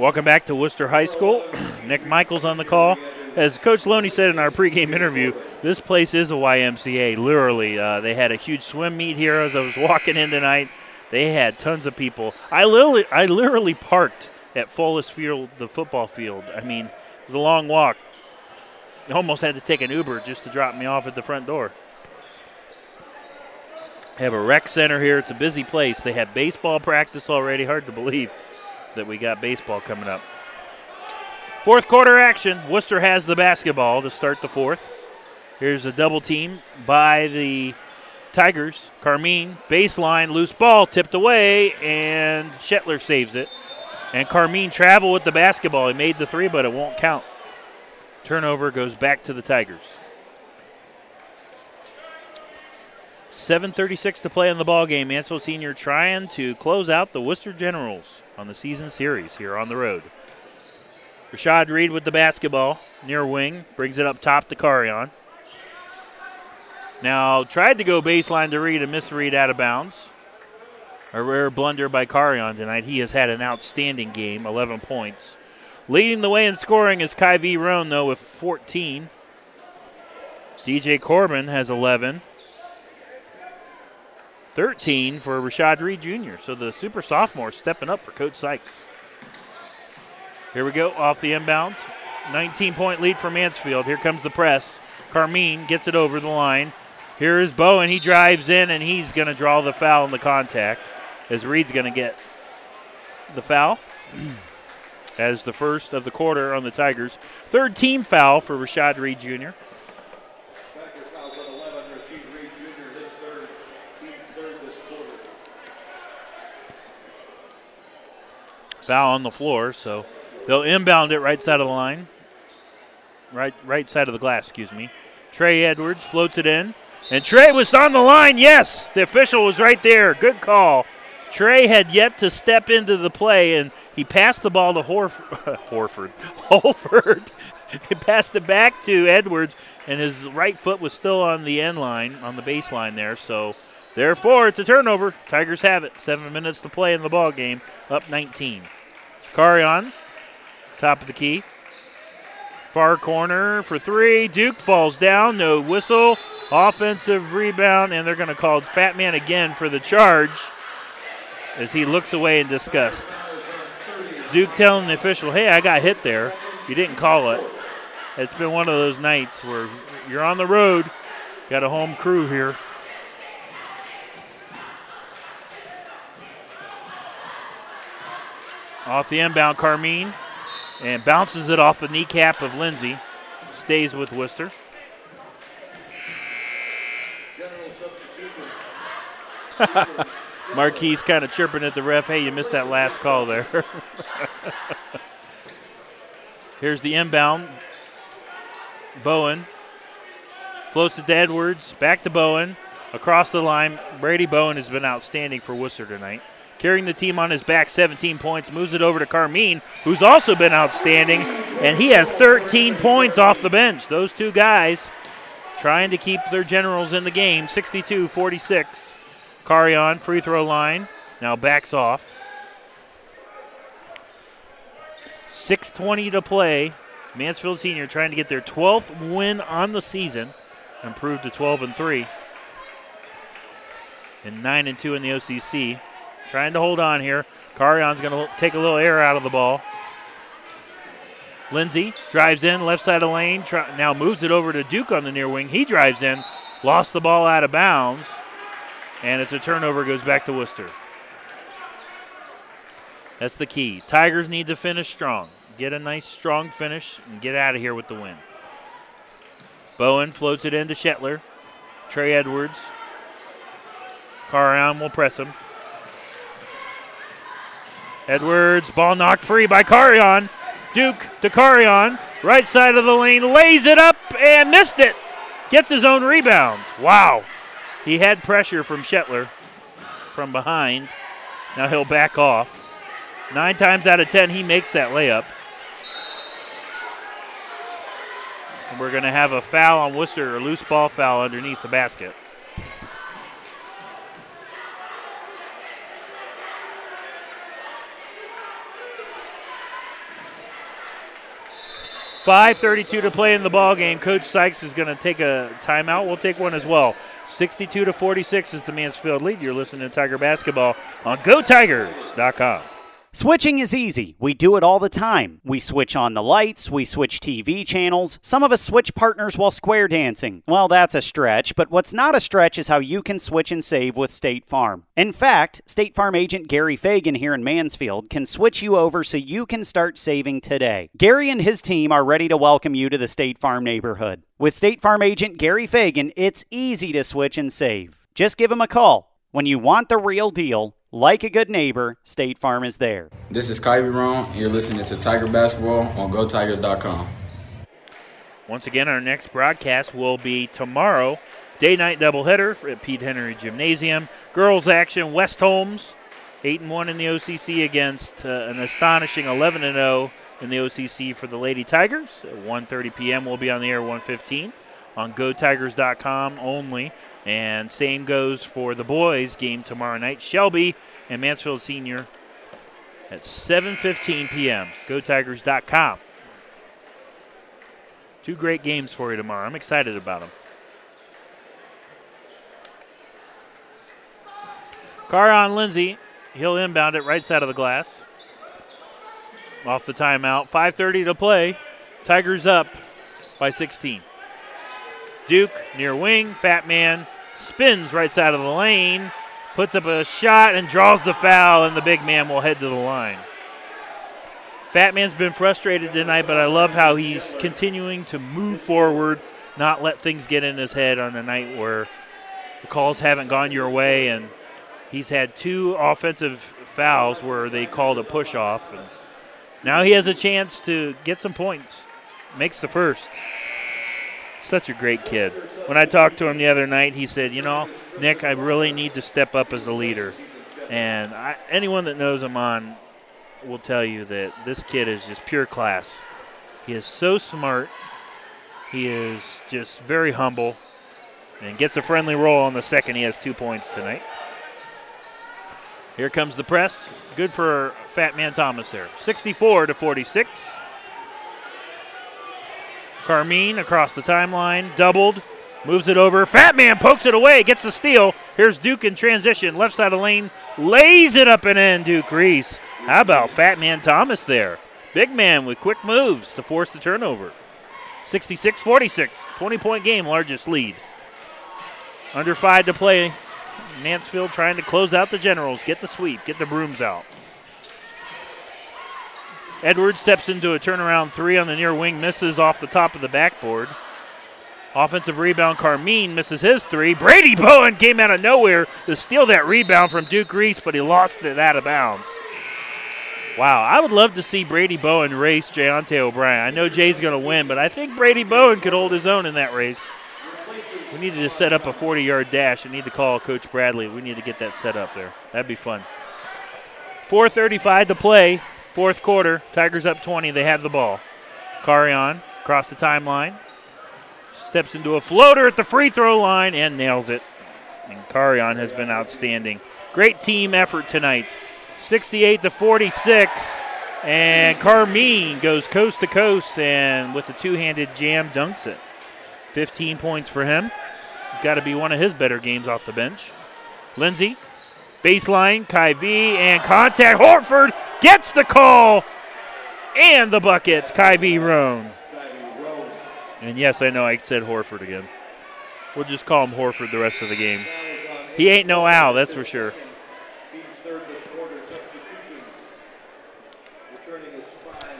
Welcome back to Wooster High School. Nick Michaels on the call. as Coach Loney said in our pregame interview, this place is a YMCA. Literally, uh, they had a huge swim meet here as I was walking in tonight. They had tons of people. I literally, I literally parked at Follis Field, the football field. I mean, it was a long walk. I almost had to take an Uber just to drop me off at the front door. They have a rec center here. It's a busy place. They have baseball practice already. Hard to believe that we got baseball coming up. Fourth quarter action. Wooster has the basketball to start the fourth. Here's a double team by the Tigers. Carmine, baseline, loose ball, tipped away, and Shetler saves it. And Carmine travel with the basketball. He made the three, but it won't count. Turnover goes back to the Tigers. 7.36 to play in the ball game. Mansfield Senior trying to close out the Wooster Generals on the season series here on the road. Rashad Reed with the basketball near wing, brings it up top to Carion. Now tried to go baseline to Reed and miss Reed out of bounds. A rare blunder by Carion tonight. He has had an outstanding game, 11 points. Leading the way in scoring is Kyvie Roan, though, with 14. DJ Corbin has 11. 13 for Rashad Reed Jr. So the super sophomore stepping up for Coach Sykes. Here we go off the inbound. 19 point lead for Mansfield. Here comes the press. Carmine gets it over the line. Here is Bowen. He drives in and he's going to draw the foul in the contact as Reed's going to get the foul as the first of the quarter on the Tigers. Third team foul for Rashad Reed Jr. Foul on the floor, so they'll inbound it right side of the line. Right right side of the glass, excuse me. Trey Edwards floats it in. And Trey was on the line. Yes, the official was right there. Good call. Trey had yet to step into the play, and he passed the ball to Horf- Horford. Holford. he passed it back to Edwards, and his right foot was still on the end line, on the baseline there. So, therefore, it's a turnover. Tigers have it. Seven minutes to play in the ball game. Up 19. Carion, top of the key. Far corner for three. Duke falls down. No whistle. Offensive rebound, and they're going to call Fat Man again for the charge as he looks away in disgust. Duke telling the official, hey, I got hit there. You didn't call it. It's been one of those nights where you're on the road, got a home crew here. Off the inbound, Carmine, and bounces it off the kneecap of Lindsay. Stays with Wooster. Marquise kind of chirping at the ref. Hey, you missed that last call there. Here's the inbound. Bowen it to Edwards. Back to Bowen. Across the line. Brady Bowen has been outstanding for Wooster tonight. Carrying the team on his back, 17 points. Moves it over to Carmine, who's also been outstanding. And he has 13 points off the bench. Those two guys trying to keep their generals in the game. 62 46. Carion, free throw line, now backs off. 6.20 to play. Mansfield Senior trying to get their 12th win on the season, improved to 12 and 3. And 9 and 2 in the OCC. Trying to hold on here. Carion's going to take a little air out of the ball. Lindsay drives in, left side of the lane, try, now moves it over to Duke on the near wing. He drives in, lost the ball out of bounds. And it's a turnover, goes back to Wooster. That's the key. Tigers need to finish strong. Get a nice, strong finish and get out of here with the win. Bowen floats it into Shetler. Trey Edwards. Carion will press him. Edwards, ball knocked free by Carion. Duke to Carion. Right side of the lane, lays it up and missed it. Gets his own rebound. Wow. He had pressure from Shetler from behind. Now he'll back off. Nine times out of ten, he makes that layup. And we're going to have a foul on Wooster, a loose ball foul underneath the basket. 5:32 to play in the ball game. Coach Sykes is going to take a timeout. We'll take one as well. 62 to 46 is the Mansfield lead. You're listening to Tiger Basketball on GoTigers.com. Switching is easy. We do it all the time. We switch on the lights, we switch TV channels. Some of us switch partners while square dancing. Well, that's a stretch, but what's not a stretch is how you can switch and save with State Farm. In fact, State Farm agent Gary Fagan here in Mansfield can switch you over so you can start saving today. Gary and his team are ready to welcome you to the State Farm neighborhood. With State Farm agent Gary Fagan, it's easy to switch and save. Just give him a call. When you want the real deal, like a good neighbor, State Farm is there. This is Kyvie Roan, and you're listening to Tiger Basketball on GoTigers.com. Once again, our next broadcast will be tomorrow. Day night doubleheader at Pete Henry Gymnasium. Girls action, West Holmes, 8 and 1 in the OCC against uh, an astonishing 11 and 0 in the OCC for the Lady Tigers. At 1:30 p.m. we'll be on the air 1:15 on GoTigers.com only. And same goes for the boys game tomorrow night. Shelby and Mansfield Senior at 7:15 p.m. GoTigers.com. Two great games for you tomorrow. I'm excited about them. Carion Lindsay, he'll inbound it right side of the glass. Off the timeout. 5:30 to play. Tigers up by 16. Duke near wing. Fat man spins right side of the lane, puts up a shot and draws the foul, and the big man will head to the line. Fat man's been frustrated tonight, but I love how he's continuing to move forward, not let things get in his head on a night where the calls haven't gone your way, and he's had two offensive fouls where they called a push off. And now he has a chance to get some points. Makes the first. Such a great kid. When I talked to him the other night, he said, "You know, Nick, I really need to step up as a leader." And I, anyone that knows him on will tell you that this kid is just pure class. He is so smart. He is just very humble and gets a friendly roll on the second. He has two points tonight. Here comes the press. Good for Fat Man Thomas there. 64 to 46. Carmine across the timeline, doubled, moves it over. Fat Man pokes it away, gets the steal. Here's Duke in transition, left side of lane, lays it up and in. Duke Reese. How about Fat Man Thomas there? Big man with quick moves to force the turnover. 66 46, 20 point game, largest lead. Under five to play. Mansfield trying to close out the Generals, get the sweep, get the brooms out. Edwards steps into a turnaround three on the near wing, misses off the top of the backboard. Offensive rebound, Carmine misses his three. Brady Bowen came out of nowhere to steal that rebound from Duke Reese, but he lost it out of bounds. Wow, I would love to see Brady Bowen race Jayante O'Brien. I know Jay's going to win, but I think Brady Bowen could hold his own in that race. We needed to set up a 40 yard dash. I need to call Coach Bradley. We need to get that set up there. That'd be fun. 4.35 to play, fourth quarter. Tigers up 20. They have the ball. Carion across the timeline. Steps into a floater at the free throw line and nails it. And Carion has been outstanding. Great team effort tonight. 68 to 46. And Carmine goes coast to coast and with a two handed jam dunks it. 15 points for him. This has got to be one of his better games off the bench. Lindsay, baseline, Kyvie, and contact. Horford gets the call and the bucket. Kyvie Roan. And yes, I know I said Horford again. We'll just call him Horford the rest of the game. He ain't no owl, that's for sure.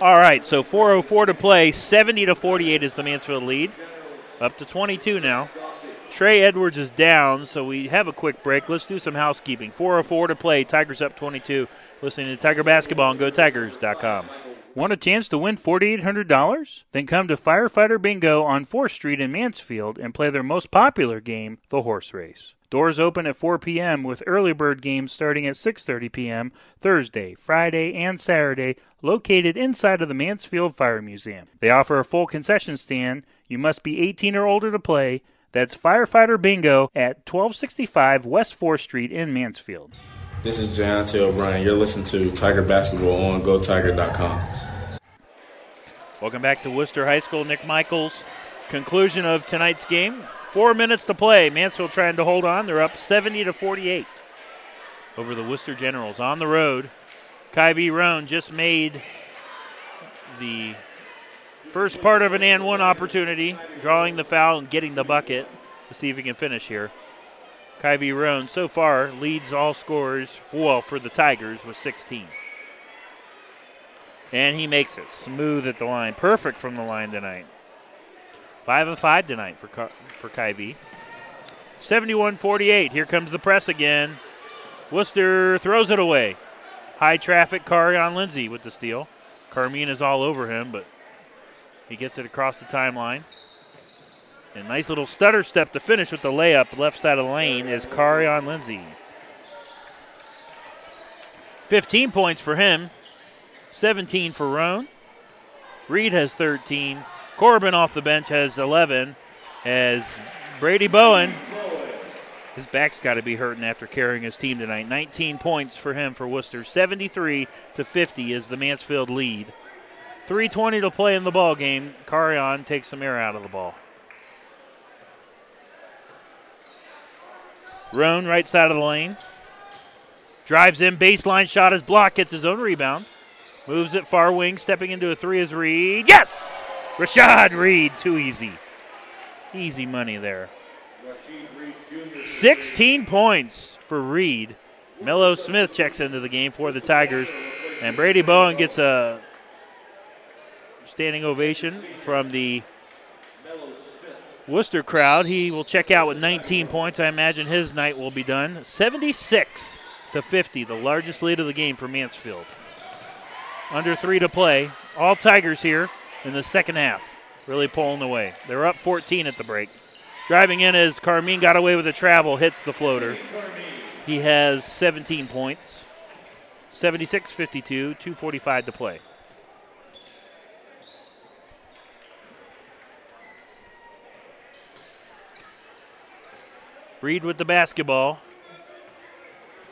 All right, so 4:04 to play. 70 to 48 is the Mansfield lead. Up to 22 now. Trey Edwards is down, so we have a quick break. Let's do some housekeeping. 4:04 to play. Tigers up 22. Listening to Tiger Basketball on GoTigers.com. Want a chance to win $4,800? Then come to Firefighter Bingo on 4th Street in Mansfield and play their most popular game, the horse race. Doors open at 4 p.m. with early bird games starting at 6:30 p.m. Thursday, Friday, and Saturday, located inside of the Mansfield Fire Museum. They offer a full concession stand. You must be 18 or older to play. That's Firefighter Bingo at 1265 West 4th Street in Mansfield. This is Jayante O'Brien. You're listening to Tiger Basketball on GoTiger.com. Welcome back to Wooster High School. Nick Michaels. Conclusion of tonight's game. Four minutes to play. Mansfield trying to hold on. They're up 70 to 48 over the Wooster Generals on the road. Kyvie Roan just made the first part of an and one opportunity, drawing the foul and getting the bucket. Let's see if he can finish here. Kyvie Roan so far leads all scorers, well, for the Tigers with 16. And he makes it smooth at the line. Perfect from the line tonight. Five and five tonight for for Kyvie. 71-48. Here comes the press again. Wooster throws it away. High traffic. Carion Lindsay with the steal. Carmine is all over him, but he gets it across the timeline. A nice little stutter step to finish with the layup left side of the lane is Carion Lindsay. 15 points for him. 17 for Roan. Reed has 13. Corbin off the bench has 11. As Brady Bowen, his back's got to be hurting after carrying his team tonight. 19 points for him for Wooster. 73 to 50 is the Mansfield lead. 3:20 to play in the ball game. Carion takes some air out of the ball. Roan, right side of the lane. Drives in, baseline shot is blocked, gets his own rebound. Moves it far wing, stepping into a three is Reed. Yes! Rashad Reed, too easy. Easy money there. 16 points for Reed. Mello Smith checks into the game for the Tigers. And Brady Bowen gets a standing ovation from the Wooster crowd. He will check out with 19 points. I imagine his night will be done. 76 to 50, the largest lead of the game for Mansfield. Under three to play. All Tigers here in the second half, really pulling away. They're up 14 at the break. Driving in as Carmine got away with a travel, hits the floater. He has 17 points. 76 52, 2.45 to play. Reed with the basketball.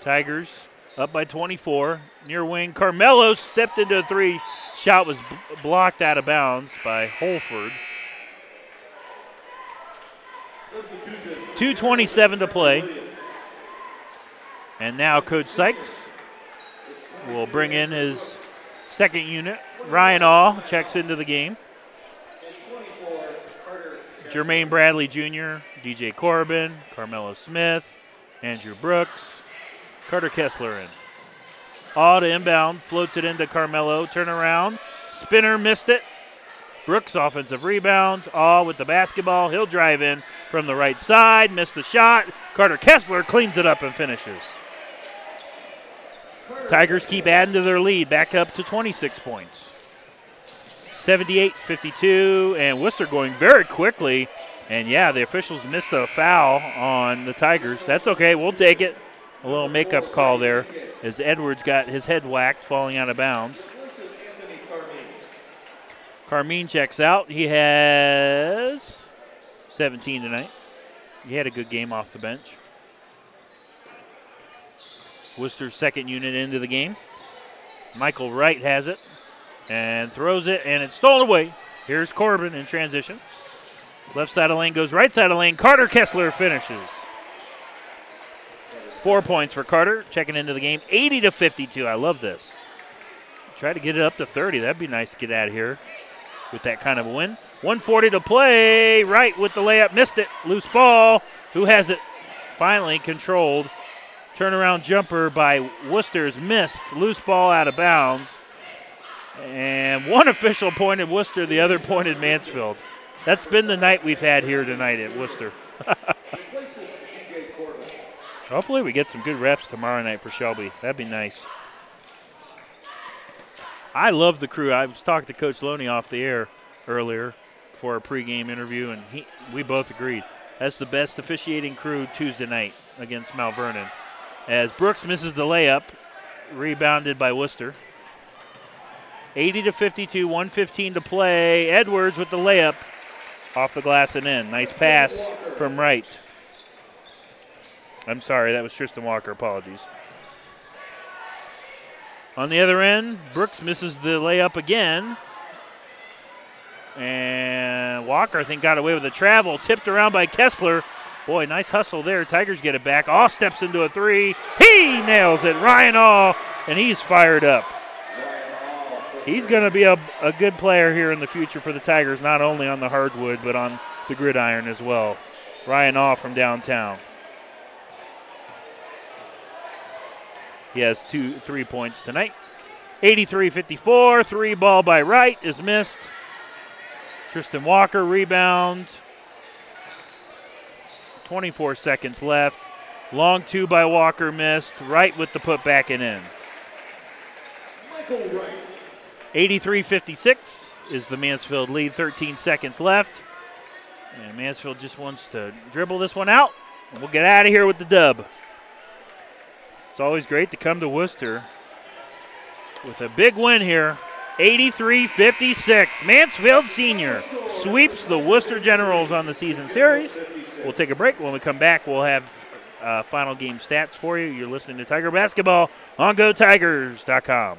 Tigers up by 24. Near wing. Carmelo stepped into a three. Shot was b- blocked out of bounds by Holford. 2.27 to play. And now Coach Sykes will bring in his second unit. Ryan All checks into the game. Jermaine Bradley Jr., DJ Corbin, Carmelo Smith, Andrew Brooks, Carter Kessler in. All to inbound, floats it into Carmelo, turn around, spinner missed it. Brooks offensive rebound, all with the basketball. He'll drive in from the right side, missed the shot. Carter Kessler cleans it up and finishes. Tigers keep adding to their lead, back up to 26 points. 78 52, and Wooster going very quickly. And yeah, the officials missed a foul on the Tigers. That's okay, we'll take it. A little makeup call there as Edwards got his head whacked, falling out of bounds. Carmine checks out. He has 17 tonight. He had a good game off the bench. Wooster's second unit into the game. Michael Wright has it and throws it, and it's stolen away. Here's Corbin in transition. Left side of lane goes right side of lane. Carter Kessler finishes. Four points for Carter, checking into the game. 80 to 52. I love this. Try to get it up to 30. That'd be nice to get out of here with that kind of a win. 140 to play. Right with the layup. Missed it. Loose ball. Who has it? Finally controlled. Turnaround jumper by Wooster's missed. Loose ball out of bounds. And one official pointed Wooster, the other pointed Mansfield. That's been the night we've had here tonight at Wooster. Hopefully, we get some good refs tomorrow night for Shelby. That'd be nice. I love the crew. I was talking to Coach Loney off the air earlier for a pregame interview, and he, we both agreed that's the best officiating crew Tuesday night against Mount Vernon. As Brooks misses the layup, rebounded by Wooster. 80 to 52, 115 to play. Edwards with the layup off the glass and in. Nice pass from right. I'm sorry, that was Tristan Walker. Apologies. On the other end, Brooks misses the layup again. And Walker, I think, got away with a travel. Tipped around by Kessler. Boy, nice hustle there. Tigers get it back. All steps into a three. He nails it. Ryan All, and he's fired up. He's going to be a, a good player here in the future for the Tigers, not only on the hardwood, but on the gridiron as well. Ryan All from downtown. He has two, three points tonight. 83 54. Three ball by Wright is missed. Tristan Walker rebound. 24 seconds left. Long two by Walker missed. Wright with the putback and in. 83 56 is the Mansfield lead. 13 seconds left. And Mansfield just wants to dribble this one out. And we'll get out of here with the dub. It's always great to come to Wooster with a big win here. 83 56. Mansfield Senior sweeps the Wooster Generals on the season series. We'll take a break. When we come back, we'll have uh, final game stats for you. You're listening to Tiger Basketball on GoTigers.com.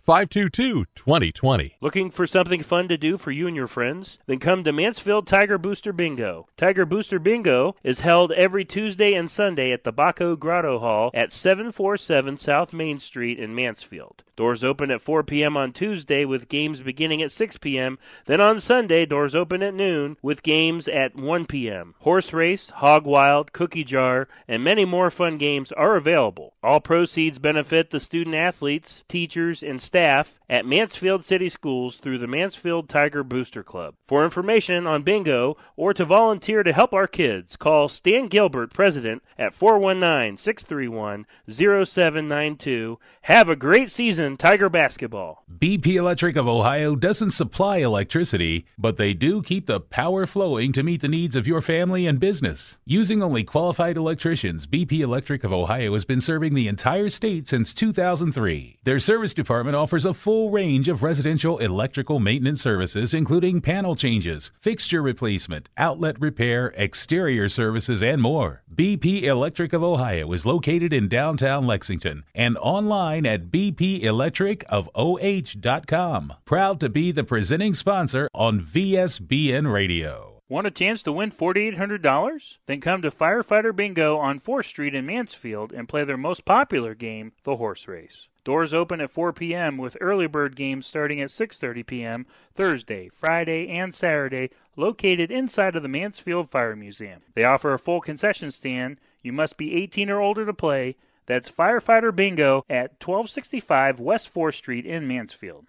522 2020. Looking for something fun to do for you and your friends? Then come to Mansfield Tiger Booster Bingo. Tiger Booster Bingo is held every Tuesday and Sunday at the Baco Grotto Hall at 747 South Main Street in Mansfield. Doors open at 4 p.m. on Tuesday with games beginning at 6 p.m. Then on Sunday, doors open at noon with games at 1 p.m. Horse race, hog wild, cookie jar, and many more fun games are available. All proceeds benefit the student athletes, teachers, and staff at Mansfield City Schools through the Mansfield Tiger Booster Club. For information on bingo or to volunteer to help our kids, call Stan Gilbert, President, at 419 631 0792. Have a great season, Tiger Basketball. BP Electric of Ohio doesn't supply electricity, but they do keep the power flowing to meet the needs of your family and business. Using only qualified electricians, BP Electric of Ohio has been serving the entire state since 2003. Their service department offers a full range of residential electrical maintenance services, including panel changes, fixture replacement, outlet repair, exterior services, and more. BP Electric of Ohio is located in downtown Lexington and online at bpelectricofoh.com. Proud to be the presenting sponsor on VSBN Radio. Want a chance to win $4,800? Then come to Firefighter Bingo on 4th Street in Mansfield and play their most popular game, the horse race. Doors open at 4 p.m. with early bird games starting at 6:30 p.m. Thursday, Friday, and Saturday, located inside of the Mansfield Fire Museum. They offer a full concession stand. You must be 18 or older to play. That's Firefighter Bingo at 1265 West 4th Street in Mansfield.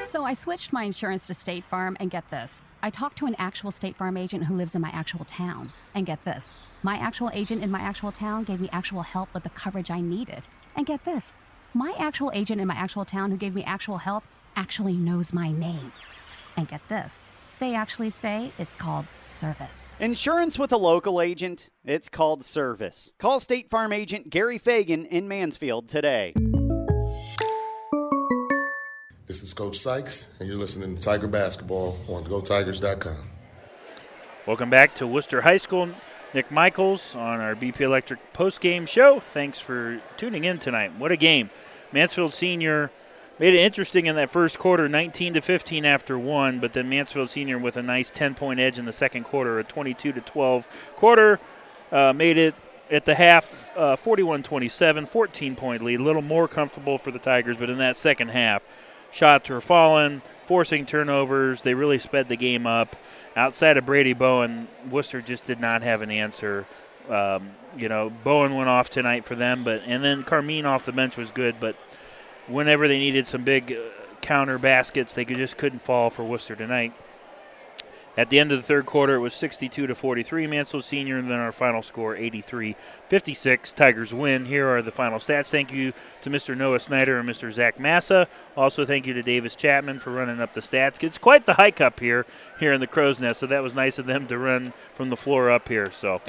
So I switched my insurance to State Farm, and get this. I talked to an actual State Farm agent who lives in my actual town. And get this. My actual agent in my actual town gave me actual help with the coverage I needed. And get this. My actual agent in my actual town who gave me actual help actually knows my name. And get this. They actually say it's called service. Insurance with a local agent? It's called service. Call State Farm agent Gary Fagan in Mansfield today. This is Coach Sykes, and you're listening to Tiger Basketball on GoTigers.com. Welcome back to Wooster High School. Nick Michaels on our BP Electric post-game show. Thanks for tuning in tonight. What a game. Mansfield Senior made it interesting in that first quarter, 19 to 15 after one, but then Mansfield Senior with a nice 10-point edge in the second quarter, a 22 to 12 quarter, uh, made it at the half uh, 41-27, 14-point lead, a little more comfortable for the Tigers, but in that second half, shots were falling, forcing turnovers. They really sped the game up. Outside of Brady Bowen, Wooster just did not have an answer. Um, you know, Bowen went off tonight for them, but and then Carmine off the bench was good, but whenever they needed some big uh, counter baskets, they could, just couldn't fall for Wooster tonight. At the end of the third quarter, it was 62 to 43 Mansfield Senior, and then our final score 83 56. Tigers win. Here are the final stats. Thank you to Mr. Noah Snyder and Mr. Zach Massa. Also, thank you to Davis Chapman for running up the stats. It's quite the hike up here, here in the Crow's Nest, so that was nice of them to run from the floor up here. So,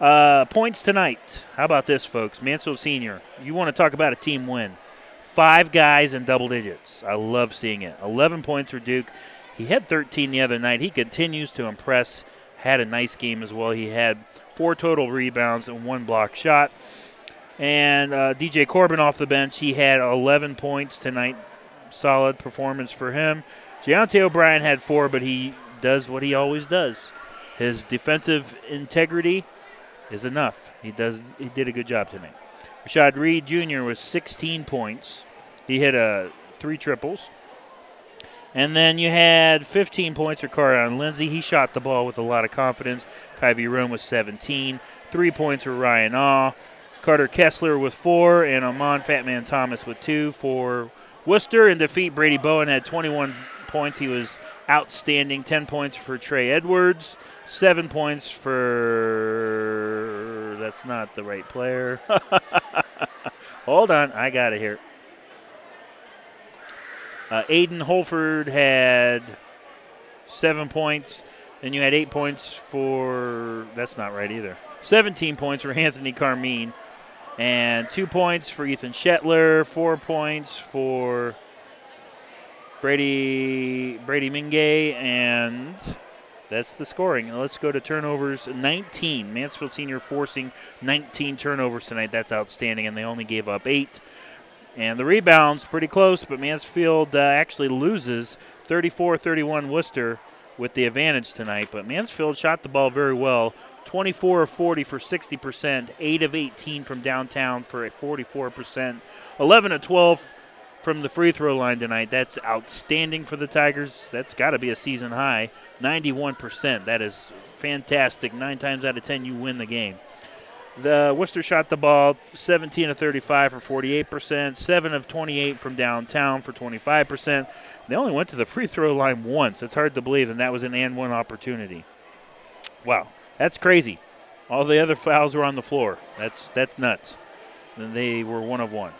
uh, points tonight. How about this, folks? Mansfield Senior. You want to talk about a team win? Five guys in double digits. I love seeing it. 11 points for Duke. He had 13 the other night. He continues to impress. Had a nice game as well. He had four total rebounds and one block shot. And uh, DJ Corbin off the bench, he had 11 points tonight. Solid performance for him. Jayante O'Brien had four, but he does what he always does. His defensive integrity is enough. He does. He did a good job tonight. Rashad Reed Jr. was 16 points. He hit uh, three triples. And then you had 15 points for Carion Lindsay. He shot the ball with a lot of confidence. Kyvie Roan was 17. Three points for Ryan Aw. Carter Kessler with four, and Amon Fatman Thomas with two for Wooster. In defeat, Brady Bowen had 21 points. He was outstanding. 10 points for Trey Edwards. Seven points for. That's not the right player. Hold on. I got it here. Uh, Aiden Holford had seven points. and you had eight points for. That's not right either. 17 points for Anthony Carmine. And two points for Ethan Shetler. Four points for Brady Brady Mingay. And that's the scoring. Now let's go to turnovers 19. Mansfield Senior forcing 19 turnovers tonight. That's outstanding. And they only gave up eight. And the rebounds, pretty close, but Mansfield uh, actually loses 34 31 Wooster with the advantage tonight. But Mansfield shot the ball very well 24 of 40 for 60%, 8 of 18 from downtown for a 44%, 11 of 12 from the free throw line tonight. That's outstanding for the Tigers. That's got to be a season high. 91%. That is fantastic. Nine times out of 10, you win the game. The Wooster shot the ball 17 of 35 for 48%, 7 of 28 from downtown for 25%. They only went to the free throw line once. It's hard to believe, and that was an and one opportunity. Wow, that's crazy. All the other fouls were on the floor. That's that's nuts. And they were one of one.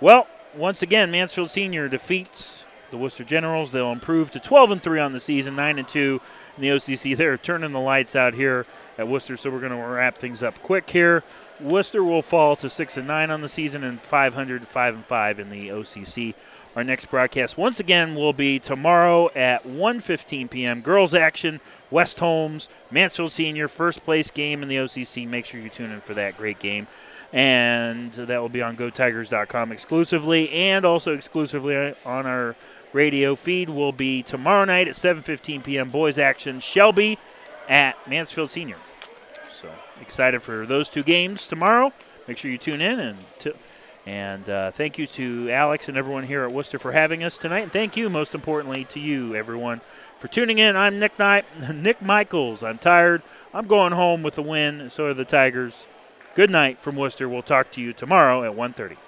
Well, once again, Mansfield Senior defeats the Wooster Generals. They'll improve to 12 and 3 on the season, 9 and 2 in the OCC. They're turning the lights out here at Wooster, so we're going to wrap things up quick here. Wooster will fall to six and nine on the season and 500 five and five in the OCC. Our next broadcast once again will be tomorrow at 1:15 p.m. Girls action, West Holmes, Mansfield Senior, first place game in the OCC. Make sure you tune in for that great game. And that will be on GoTigers.com exclusively, and also exclusively on our radio feed. Will be tomorrow night at 7:15 p.m. Boys action, Shelby at Mansfield Senior. So excited for those two games tomorrow. Make sure you tune in and t- and uh, thank you to Alex and everyone here at Wooster for having us tonight. And thank you, most importantly, to you, everyone, for tuning in. I'm Nick Knight, Nick Michaels. I'm tired. I'm going home with a win. So are the Tigers. Good night from Wooster. We'll talk to you tomorrow at 1:30.